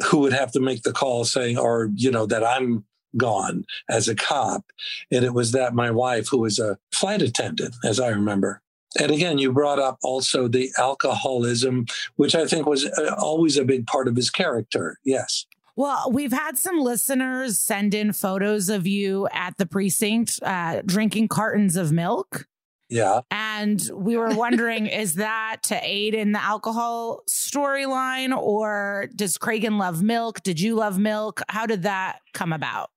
who would have to make the call saying, or, you know, that I'm gone as a cop. And it was that my wife, who was a flight attendant, as I remember. And again, you brought up also the alcoholism, which I think was uh, always a big part of his character. Yes. Well, we've had some listeners send in photos of you at the precinct uh, drinking cartons of milk. Yeah. And we were wondering is that to aid in the alcohol storyline, or does Cragen love milk? Did you love milk? How did that come about?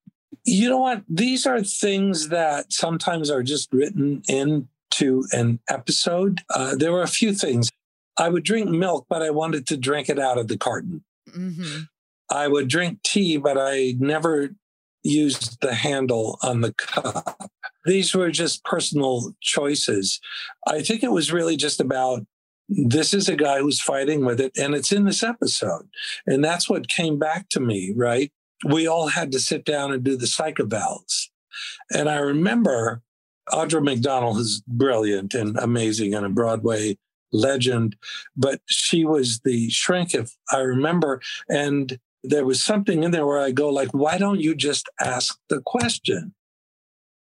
You know what? These are things that sometimes are just written into an episode. Uh, there were a few things. I would drink milk, but I wanted to drink it out of the carton. Mhm. I would drink tea, but I never used the handle on the cup. These were just personal choices. I think it was really just about this is a guy who's fighting with it, and it's in this episode. And that's what came back to me, right? We all had to sit down and do the psych evals. And I remember Audra McDonald is brilliant and amazing and a Broadway legend, but she was the shrink, if I remember. And there was something in there where I go like, why don't you just ask the question?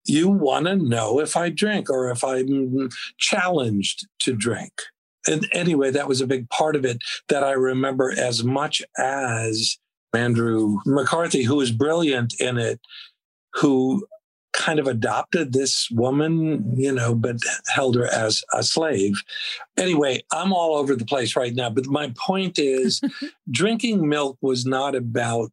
You want to know if I drink or if I'm challenged to drink. And anyway, that was a big part of it that I remember as much as Andrew McCarthy, who was brilliant in it, who kind of adopted this woman, you know, but held her as a slave. Anyway, I'm all over the place right now, but my point is drinking milk was not about,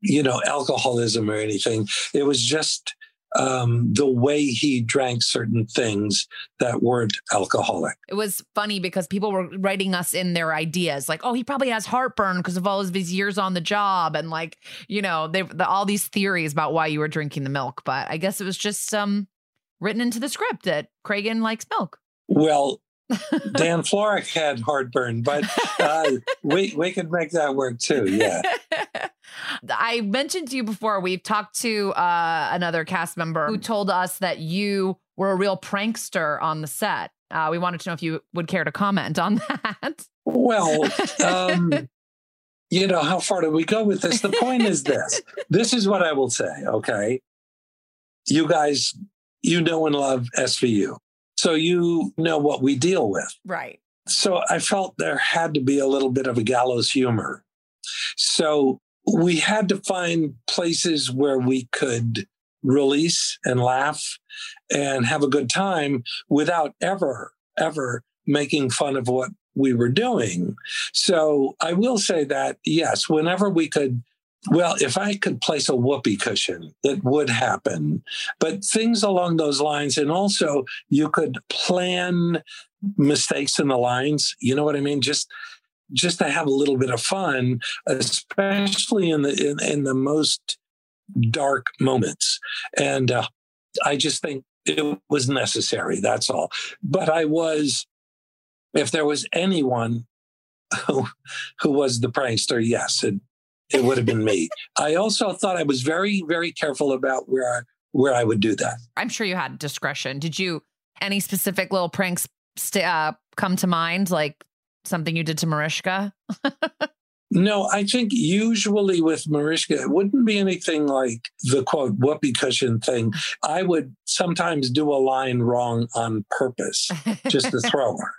you know, alcoholism or anything. It was just um, the way he drank certain things that weren't alcoholic. It was funny because people were writing us in their ideas, like, "Oh, he probably has heartburn because of all of his years on the job," and like, you know, they the, all these theories about why you were drinking the milk. But I guess it was just um written into the script that Cragen likes milk. Well, Dann Florek had heartburn, but uh, we we could make that work too. Yeah. I mentioned to you before, we've talked to uh, another cast member who told us that you were a real prankster on the set. Uh, we wanted to know if you would care to comment on that. Well, um, you know, how far do we go with this? The point is this this is what I will say, okay? You guys, you know and love SVU. So you know what we deal with. right. So I felt there had to be a little bit of a gallows humor. So we had to find places where we could release and laugh and have a good time without ever, ever making fun of what we were doing. So I will say that, yes, whenever we could. Well, if I could place a whoopee cushion, it would happen. But things along those lines. And also, you could plan mistakes in the lines. You know what I mean? Just just to have a little bit of fun, especially in the in, in the most dark moments. And uh, I just think it was necessary. That's all. But I was, if there was anyone who who was the prankster, yes, it it would have been me. I also thought I was very very careful about where I, where I would do that. I'm sure you had discretion. Did you any specific little pranks st- uh, come to mind, like something you did to Mariska? No, I think usually with Mariska, it wouldn't be anything like the quote whoopee cushion thing. I would sometimes do a line wrong on purpose just to throw her.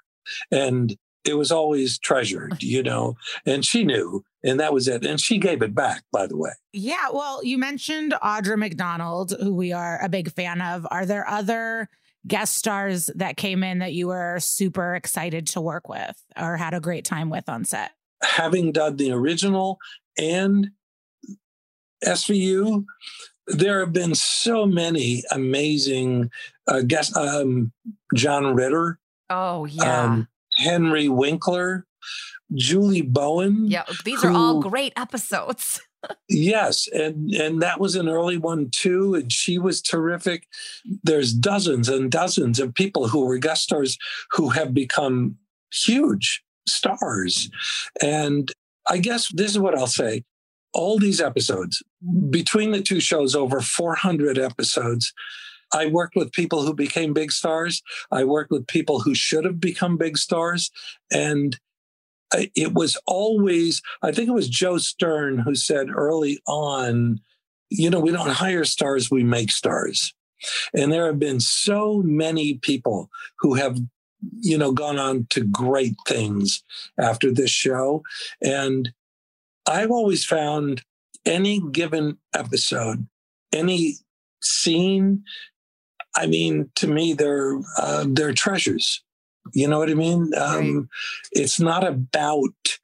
And it was always treasured, you know, and she knew, and that was it. And she gave it back, by the way. Yeah, well, you mentioned Audra McDonald, who we are a big fan of. Are there other guest stars that came in that you were super excited to work with or had a great time with on set? Having done the original and SVU, there have been so many amazing uh, guests. Um, John Ritter, Oh yeah. um, Henry Winkler, Julie Bowen. yeah. These are all great episodes. Yes, and and that was an early one too, and she was terrific. There's dozens and dozens of people who were guest stars who have become huge stars, and I guess this is what I'll say: all these episodes between the two shows, over 400 episodes. I worked with people who became big stars. I worked with people who should have become big stars, and it was always i think it was joe stern who said early on you know we don't hire stars we make stars. And there have been so many people who have you know gone on to great things after this show. And i've always found any given episode any scene i mean to me they're uh, they're treasures you know what i mean? Um, it's not about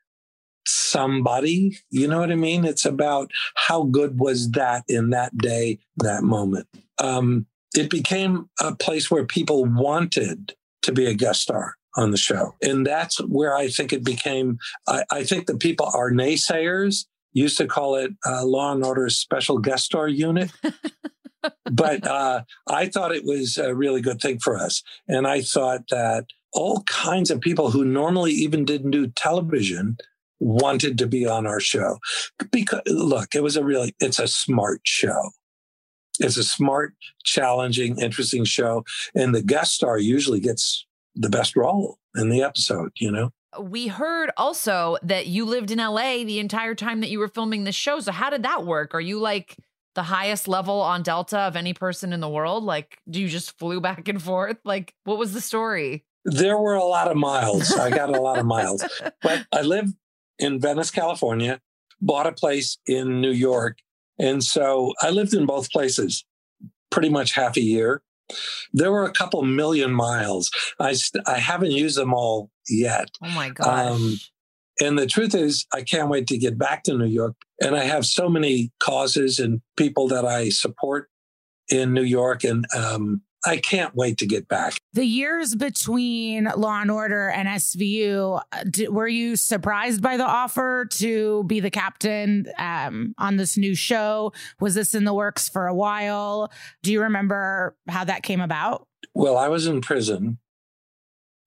somebody. You know what i mean? It's about how good was that in that day that moment. Um, it became a place where people wanted to be a guest star on the show. And that's where i think it became i, I think the people are naysayers used to call it uh, law and order special guest star unit. But uh, i thought it was a really good thing for us. And i thought that all kinds of people who normally even didn't do television wanted to be on our show because look it was a really it's a smart show it's a smart challenging interesting show and the guest star usually gets the best role in the episode you know We heard also that you lived in LA the entire time that you were filming this show. So how did that work? Are you like the highest level on Delta of any person in the world? Like, do you just flew back and forth? Like, what was the story? There were a lot of miles i got a lot of miles but I live in Venice, California, bought a place in New York. And so I lived in both places pretty much half a year. There were a couple million miles. I, st- I haven't used them all yet. Oh my gosh. Um, And the truth is, I can't wait to get back to New York. And I have so many causes and people that I support in New York. And um, I can't wait to get back. The years between Law and Order and SVU, uh, d- were you surprised by the offer to be the captain um, on this new show? Was this in the works for a while? Do you remember how that came about? Well, I was in prison.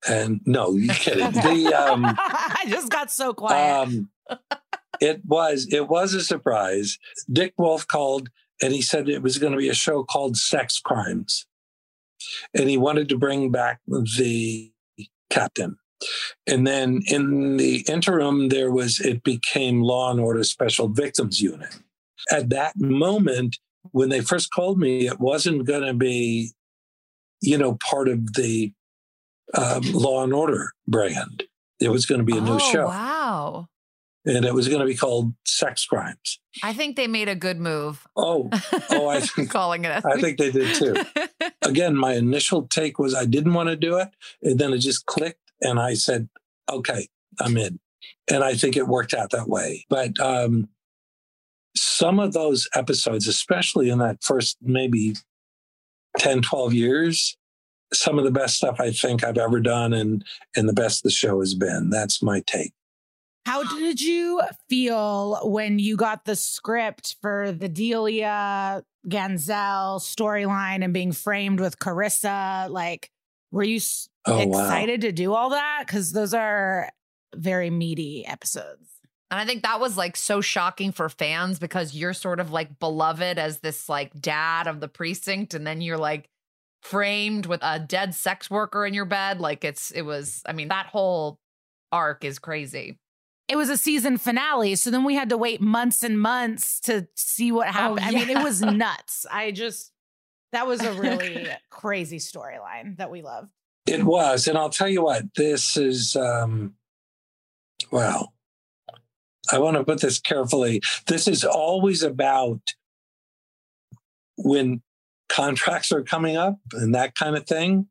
And no, you're kidding. The, um, I just got so quiet. Um, it was it was a surprise. Dick Wolf called and he said it was going to be a show called Sex Crimes, and he wanted to bring back the captain. And then in the interim, there was it became Law and Order Special Victims Unit. At that moment, when they first called me, it wasn't going to be, you know, part of the um, Law and Order brand. It was going to be a new oh, show Wow. and it was going to be called Sex Crimes. I think they made a good move. Oh, oh, I think calling it. I think they did too. Again, my initial take was I didn't want to do it, and then it just clicked, and I said, "Okay, I'm in," and I think it worked out that way. But um, some of those episodes, especially in that first maybe 10, 12 years, some of the best stuff I think I've ever done, and and the best the show has been. That's my take. How did you feel when you got the script for the Delia Ganzel storyline and being framed with Carissa? Like, were you s- Oh wow! excited to do all that? Because those are very meaty episodes. And I think that was like so shocking for fans because you're sort of like beloved as this like dad of the precinct. And then you're like framed with a dead sex worker in your bed. Like it's, it was, I mean, that whole arc is crazy. It was a season finale, so then we had to wait months and months to see what happened. I mean, it was nuts. I just that was a really crazy storyline that we loved. It was, and I'll tell you what, this is um well, I want to put this carefully. This is always about when contracts are coming up and that kind of thing.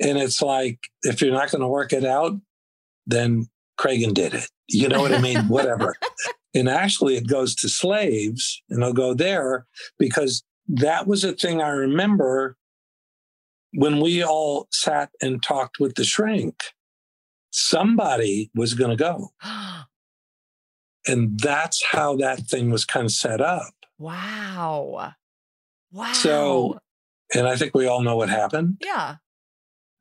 And it's like if you're not going to work it out, then Cragen did it. You know what I mean? Whatever. And actually, it goes to slaves, and I'll go there because that was a thing I remember when we all sat and talked with the shrink. Somebody was going to go. And that's how that thing was kind of set up. wow. Wow. So- And I think we all know what happened. Yeah.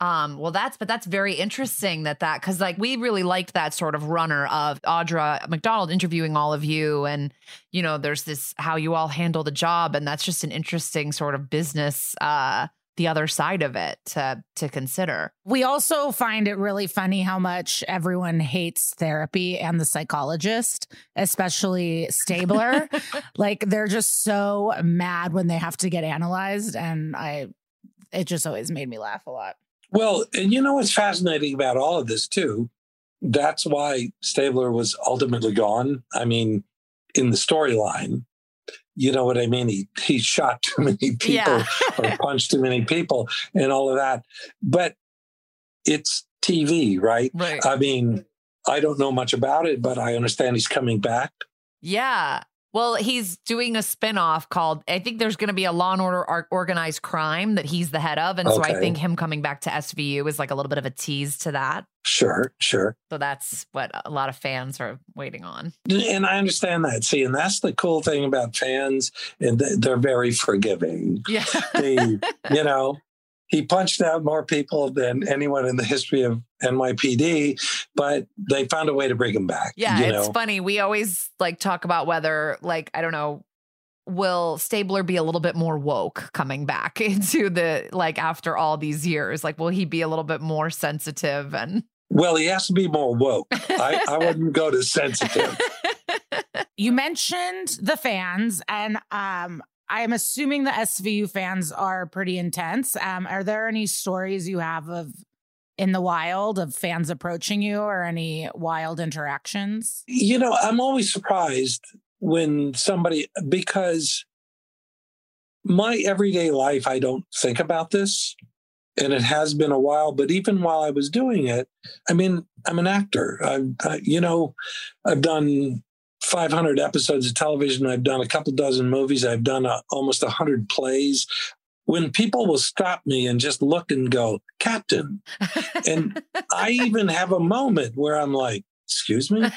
Um, well, that's but that's very interesting that that because like we really liked that sort of runner of Audra McDonald interviewing all of you, and you know, there's this how you all handle the job, and that's just an interesting sort of business, uh, the other side of it to to consider. We also find it really funny how much everyone hates therapy and the psychologist, especially Stabler. like they're just so mad when they have to get analyzed. And I, it just always made me laugh a lot. Well, and you know what's fascinating about all of this, too? That's why Stabler was ultimately gone. I mean, in the storyline, you know what I mean? He, he shot too many people Yeah. or punched too many people and all of that. But it's TV, right? Right. I mean, I don't know much about it, but I understand he's coming back. Yeah. Well, he's doing a spin-off called I think there's going to be a Law and Order Organized Crime that he's the head of and so I think him coming back to SVU is like a little bit of a tease to that. Sure, sure. So that's what a lot of fans are waiting on. And I understand that. See, and that's the cool thing about fans, and they're very forgiving. Yeah. They, you know, he punched out more people than anyone in the history of NYPD, but they found a way to bring him back. Yeah, you it's know? funny. We always like talk about whether like I don't know will Stabler be a little bit more woke coming back into the like after all these years? Like will he be a little bit more sensitive and Well, he has to be more woke. I, I wouldn't go to sensitive. You mentioned the fans, and um, I'm assuming the SVU fans are pretty intense. Um, are there any stories you have of in the wild of fans approaching you or any wild interactions? You know, I'm always surprised when somebody, because my everyday life, I don't think about this. And it has been a while, but even while I was doing it, I mean, I'm an actor. I've, I, you know, I've done 500 episodes of television. I've done a couple dozen movies. I've done a, almost 100 plays. When people will stop me and just look and go, Captain, and I even have a moment where I'm like, excuse me?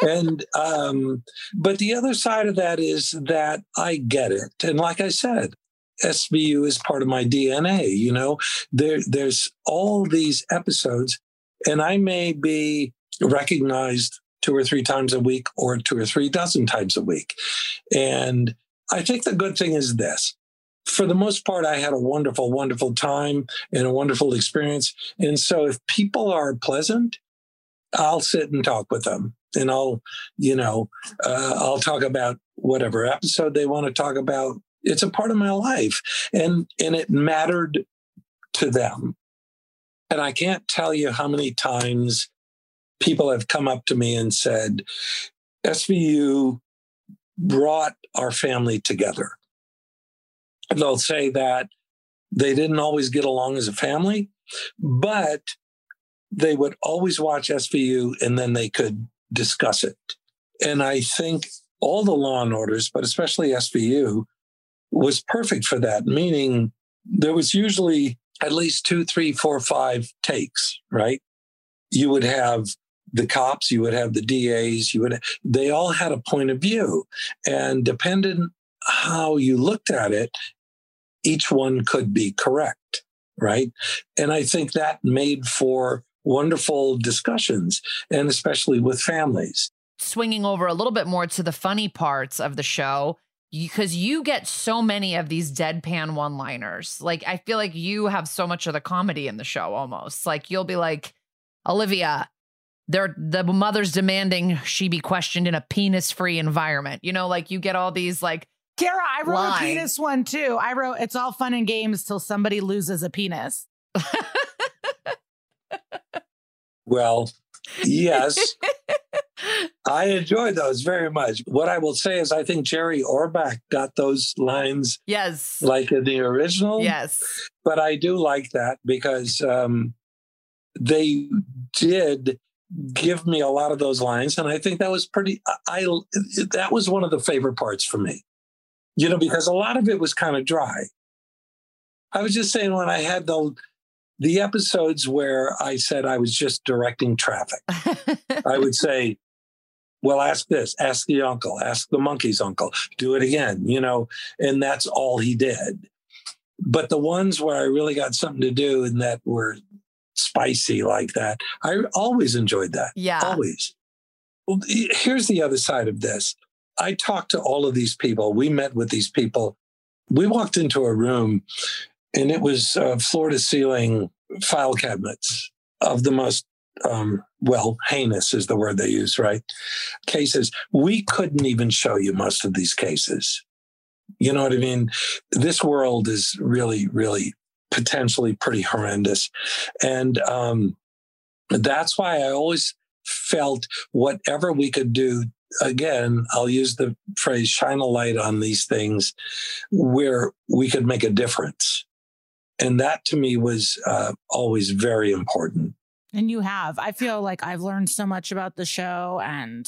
and um, but the other side of that is that I get it. And like I said, SVU is part of my DNA, you know. There there's all these episodes, and I may be recognized two or three times a week or two or three dozen times a week. And I think the good thing is this for the most part, I had a wonderful, wonderful time and a wonderful experience. And so if people are pleasant, I'll sit and talk with them and I'll, you know, uh, I'll talk about whatever episode they want to talk about. It's a part of my life and, and it mattered to them. And I can't tell you how many times people have come up to me and said, SVU brought our family together. They'll say that they didn't always get along as a family, but they would always watch SVU and then they could discuss it. And I think all the law and orders, but especially SVU, was perfect for that, meaning there was usually at least two, three, four, five takes, right? You would have the cops, you would have the DAs, you would they all had a point of view. And depending how you looked at it, each one could be correct, right? And I think that made for wonderful discussions, and especially with families. swinging over a little bit more to the funny parts of the show because you get so many of these deadpan one liners. Like, I feel like you have so much of the comedy in the show almost. Like, you'll be like, Olivia, they're, the mother's demanding she be questioned in a penis free environment. You know, like you get all these, like, Kara, I wrote Line. a penis one too. I wrote, it's all fun and games till somebody loses a penis. Well, yes, I enjoy those very much. What I will say is, I think Jerry Orbach got those lines yes. like in the original. Yes. but I do like that because um, they did give me a lot of those lines. And I think that was pretty, I, that was one of the favorite parts for me, you know, because a lot of it was kind of dry. I was just saying when I had the, the episodes where I said I was just directing traffic, I would say, well, ask this, ask the uncle, ask the monkey's uncle, do it again, you know, and that's all he did. But the ones where I really got something to do and that were spicy like that, I always enjoyed that. Yeah. Always. Well, here's the other side of this. I talked to all of these people. We met with these people. We walked into a room and it was uh, floor to ceiling file cabinets of the most um, well, heinous is the word they use, right? Cases. We couldn't even show you most of these cases. You know what I mean? This world is really, really potentially pretty horrendous. And um, that's why I always felt whatever we could do again, I'll use the phrase shine a light on these things where we could make a difference. And that to me was uh, always very important. And you have. I feel like I've learned so much about the show. And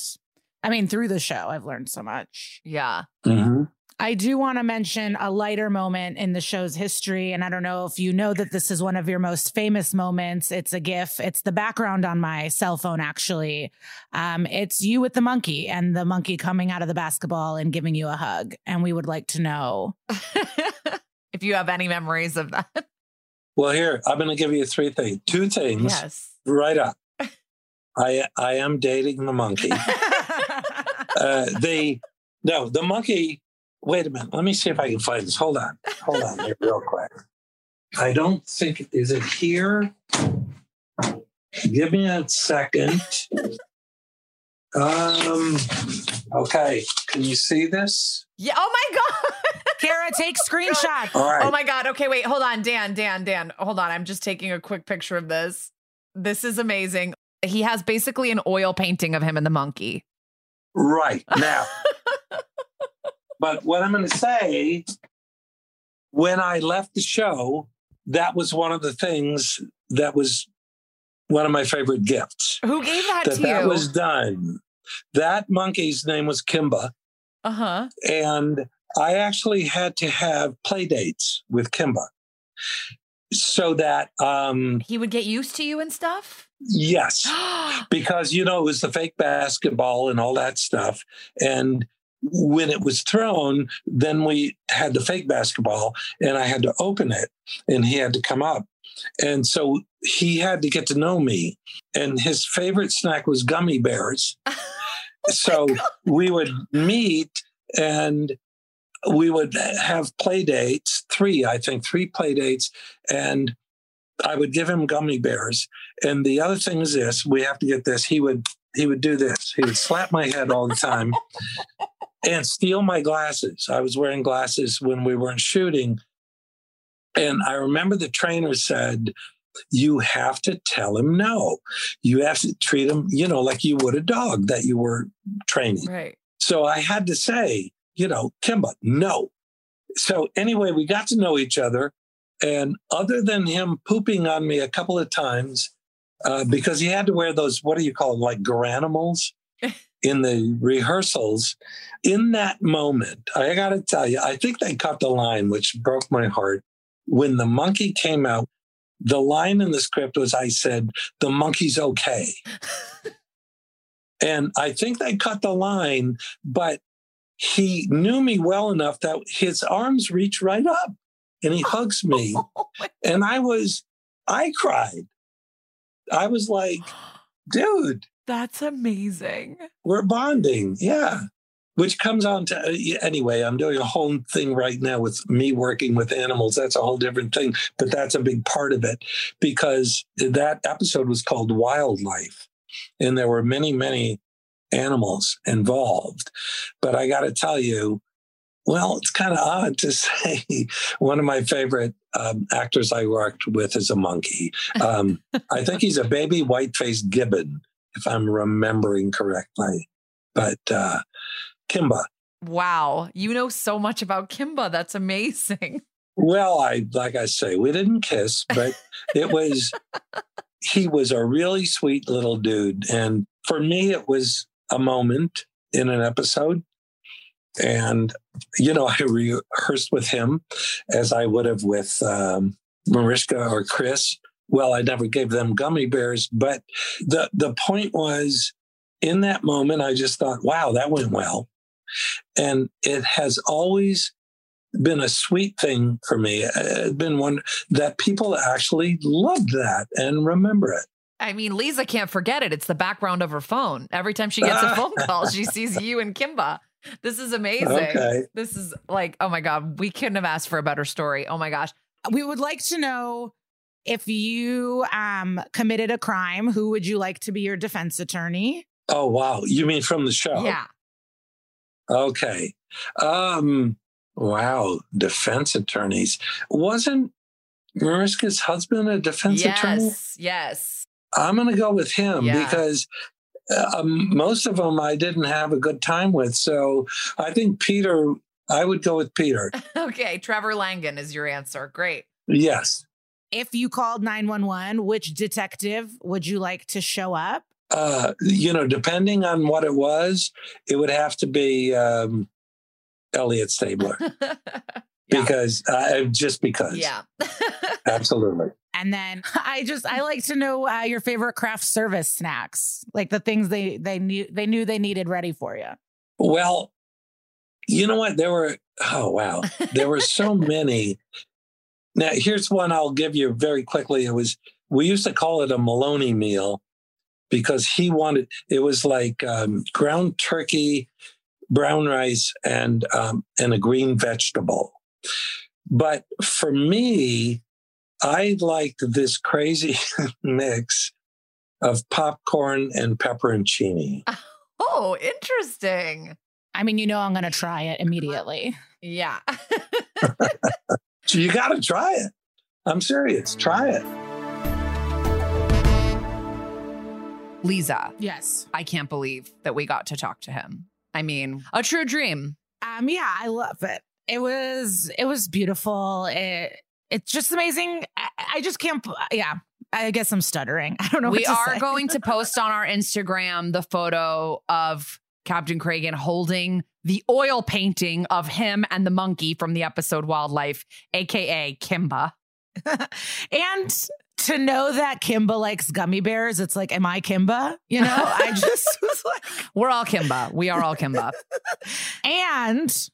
I mean, through the show, I've learned so much. Yeah. Mm-hmm. I do want to mention a lighter moment in the show's history. And I don't know if you know that this is one of your most famous moments. It's a GIF, it's the background on my cell phone, actually. Um, it's you with the monkey and the monkey coming out of the basketball and giving you a hug. And we would like to know if you have any memories of that. Well, here, I'm going to give you three things, two things. Yes. Right up. I I am dating the monkey. uh, the no, the monkey. Wait a minute. Let me see if I can find this. Hold on. Hold on here real quick. I don't think is it here. Give me a second. Um. Okay. Can you see this? Yeah. Oh my God. Kara, take screenshot. All right. Oh my God. Okay, wait. Hold on. Dann, Dann, Dann. Hold on. I'm just taking a quick picture of this. This is amazing. He has basically an oil painting of him and the monkey. Right now. but what I'm going to say, when I left the show, that was one of the things that was one of my favorite gifts. Who gave that, That to that you? was done. That monkey's name was Kimba, uh huh. and I actually had to have play dates with Kimba, so that um, He would get used to you and stuff. yes, because you know it was the fake basketball and all that stuff and when it was thrown then we had the fake basketball and i had to open it and he had to come up. And so he had to get to know me and his favorite snack was gummy bears. Oh so we would meet and we would have play dates three i think three play dates and i would give him gummy bears. And the other thing is this we have to get this he would he would do this. He would slap my head all the time and steal my glasses i was wearing glasses when we weren't shooting and i remember the trainer said you have to tell him no you have to treat him you know like you would a dog that you were training right. so I had to say, you know, Kimba, no. So anyway, we got to know each other. And other than him pooping on me a couple of times, uh, because he had to wear those, what do you call them, like garanimals in the rehearsals, in that moment, I got to tell you, I think they cut the line, which broke my heart. When the monkey came out, the line in the script was I said, the monkey's okay. And I think they cut the line, but he knew me well enough that his arms reach right up and he hugs me. Oh And I was, I cried. I was like, dude, That's amazing. we're bonding. Yeah. Which comes on to, uh, anyway, I'm doing a whole thing right now with me working with animals. That's a whole different thing, but that's a big part of it because that episode was called Wildlife. And there were many, many animals involved. But I got to tell you, well, it's kind of odd to say one of my favorite um, actors I worked with is a monkey. Um, I think he's a baby white faced gibbon, if I'm remembering correctly. But uh, Kimba, Wow. You know so much about Kimba. That's amazing. well, I like I say, we didn't kiss, but it was he was a really sweet little dude. And for me, it was a moment in an episode. And, you know, I rehearsed with him as I would have with um, Mariska or Chris. Well, I never gave them gummy bears, but the, the point was in that moment, I just thought, wow, that went well. And it has always been a sweet thing for me. Uh, it's been one that people actually loved that and remember it. I mean, Liza can't forget it. It's the background of her phone. Every time she gets a phone call, she sees you and Kimba. This is amazing. Okay. This is like, oh my God, we couldn't have asked for a better story. Oh my gosh. We would like to know if you um, committed a crime, who would you like to be your defense attorney? Oh, wow. You mean from the show? Yeah. Okay. Um, wow. Defense attorneys. Wasn't Mariska's husband a defense yes. attorney? Yes. Yes. I'm going to go with him Yeah. because um, most of them I didn't have a good time with. So I think Peter, I would go with Peter. Okay. Trevor Langan is your answer. Great. yes. If you called 911, which detective would you like to show up? Uh, you know, depending on what it was, it would have to be um, Elliot Stabler because uh, just because. yeah. Absolutely. And then I just I like to know uh, your favorite craft service snacks, like the things they they knew they knew they needed ready for you. Well, you know what? There were, oh, wow. There were so many. Now, here's one I'll give you very quickly. It was, we used to call it a Meloni meal because he wanted, it was like um, ground turkey, brown rice, and, um, and a green vegetable. But for me, I liked this crazy mix of popcorn and pepperoncini. oh, interesting. I mean, you know, I'm going to try it immediately. Yeah. So you got to try it. I'm serious. Try it. Liza, Yes. I can't believe that we got to talk to him. I mean, a true dream. Um. Yeah, I love it. It was it was beautiful. It it's just amazing. I, I just can't. Yeah. I guess I'm stuttering. I don't know. we what to are say. going to post on our Instagram the photo of Captain Cragen holding the oil painting of him and the monkey from the episode Wildlife, aka Kimba. and to know that Kimba likes gummy bears, it's like, am I Kimba? You know, I just was like, We're all Kimba. We are all Kimba. and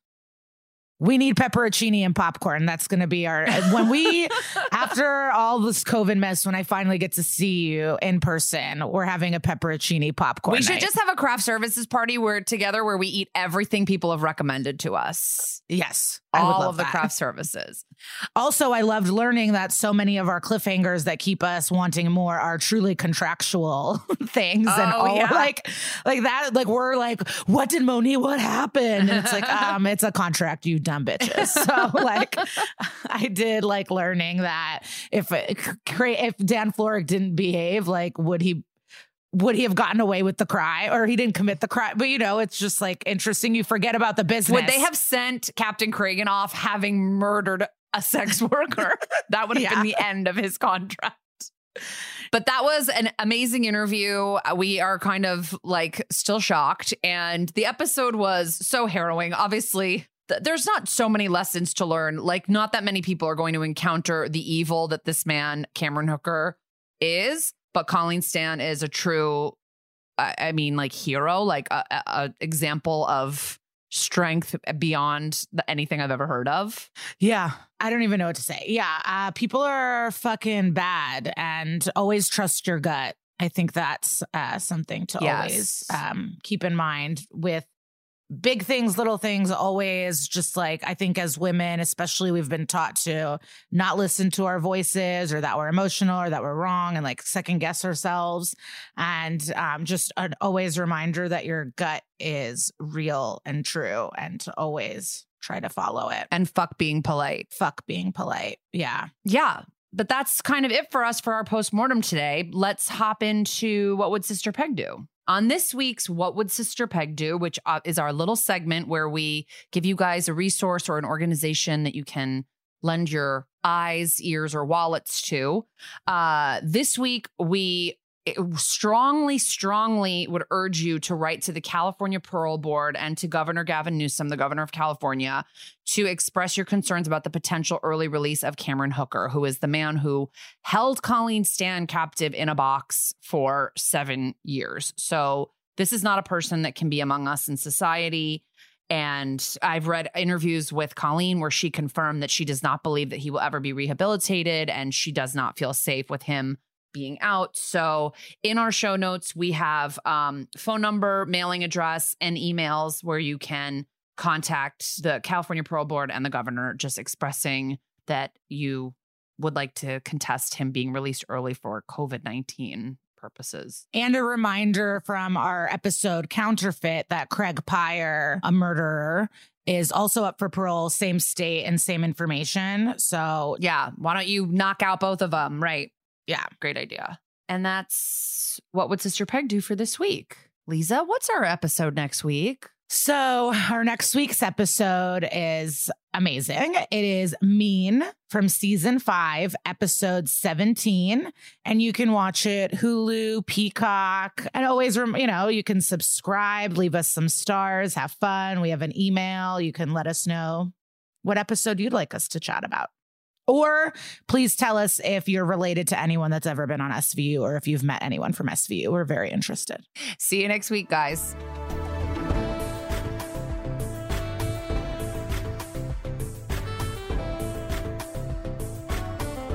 we need pepperoncini and popcorn. That's going to be our when we after all this COVID mess. When I finally get to see you in person, we're having a pepperoncini popcorn. we should night. just have a craft services party where together where we eat everything people have recommended to us. yes, I would All love of the that. craft services. Also, I loved learning that so many of our cliffhangers that keep us wanting more are truly contractual things, and Oh, all yeah. like like that. Like we're like, what did Moni? What happened? And it's like, um, it's a contract, you dumb bitches. So like, I did like learning that if if Dann Florek didn't behave, like, would he? Would he have gotten away with the cry or he didn't commit the crime? But you know, it's just like interesting. You forget about the business. Would they have sent Captain Cragen off having murdered a sex worker? that would have Yeah. been the end of his contract. But that was an amazing interview. Uh, We are kind of like still shocked. And the episode was so harrowing. Obviously, th- there's not so many lessons to learn. Like, not that many people are going to encounter the evil that this man, Cameron Hooker, is. But Colleen Stan is a true, I, I mean, like hero, like a, a, a example of strength beyond the, anything I've ever heard of. Yeah, I don't even know what to say. Yeah, uh, people are fucking bad, and always trust your gut. I think that's uh, something to always um, keep in mind with big things, little things. Always just like I think as women, especially, we've been taught to not listen to our voices, or that we're emotional, or that we're wrong, and like second guess ourselves. And um, just an always reminder that your gut is real and true, and to always try to follow it And fuck being polite. fuck being polite. Yeah. Yeah. But that's kind of it for us for our postmortem today. Let's hop into what would Sister Peg do? On this week's What Would Sister Peg Do, which uh, is our little segment where we give you guys a resource or an organization that you can lend your eyes, ears, or wallets to. Uh, this week, we strongly, strongly would urge you to write to the California Parole Board and to Governor Gavin Newsom, the governor of California, to express your concerns about the potential early release of Cameron Hooker, who is the man who held Colleen Stan captive in a box for seven years. So, this is not a person that can be among us in society. And I've read interviews with Colleen where she confirmed that she does not believe that he will ever be rehabilitated and she does not feel safe with him being out. So in our show notes, we have um, phone number, mailing address, and emails where you can contact the California Parole Board and the governor, just expressing that you would like to contest him being released early for COVID 19 purposes. And a reminder from our episode Counterfeit that Craig Peyer, a murderer, is also up for parole, same state and same information. So, yeah, why don't you knock out both of them? Right. Yeah, great idea. And that's what would Sister Peg do for this week? Liza, what's our episode next week? So, our next week's episode is amazing. It is Mean from season five, episode 17. And you can watch it Hulu, Peacock, and always, you know, you can subscribe, leave us some stars, have fun. We have an email. You can let us know what episode you'd like us to chat about. Or please tell us if you're related to anyone that's ever been on SVU or if you've met anyone from SVU. We're very interested. See you next week, guys.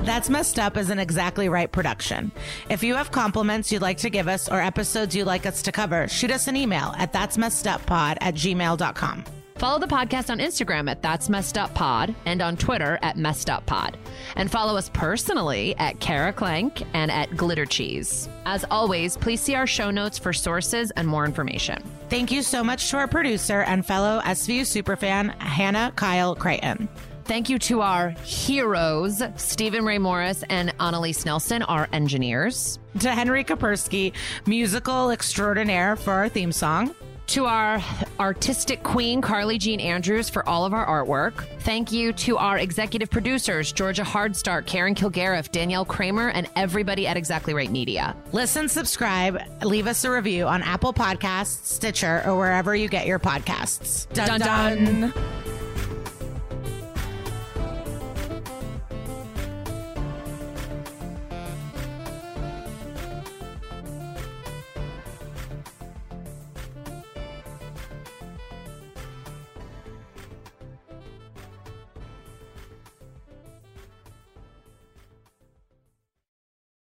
That's Messed Up is an exactly right production. If you have compliments you'd like to give us or episodes you'd like us to cover, shoot us an email at that's messed up pod at gmail.com. Follow the podcast on Instagram at That's Messed Up Pod and on Twitter at Messed Up Pod. And follow us personally at Kara Klenk and at Glitter Cheese. As always, please see our show notes for sources and more information. Thank you so much to our producer and fellow SVU superfan, Hannah Kyle Creighton. Thank you to our heroes, Stephen Ray Morris and Annalise Nelson, our engineers. To Henry Kapersky, musical extraordinaire for our theme song to our artistic queen, Carly Jean Andrews, for all of our artwork. Thank you to our executive producers, Georgia Hardstark, Karen Kilgariff, Danielle Kramer, and everybody at Exactly Right Media. Listen, subscribe, leave us a review on Apple Podcasts, Stitcher, or wherever you get your podcasts. Dun dun. dun.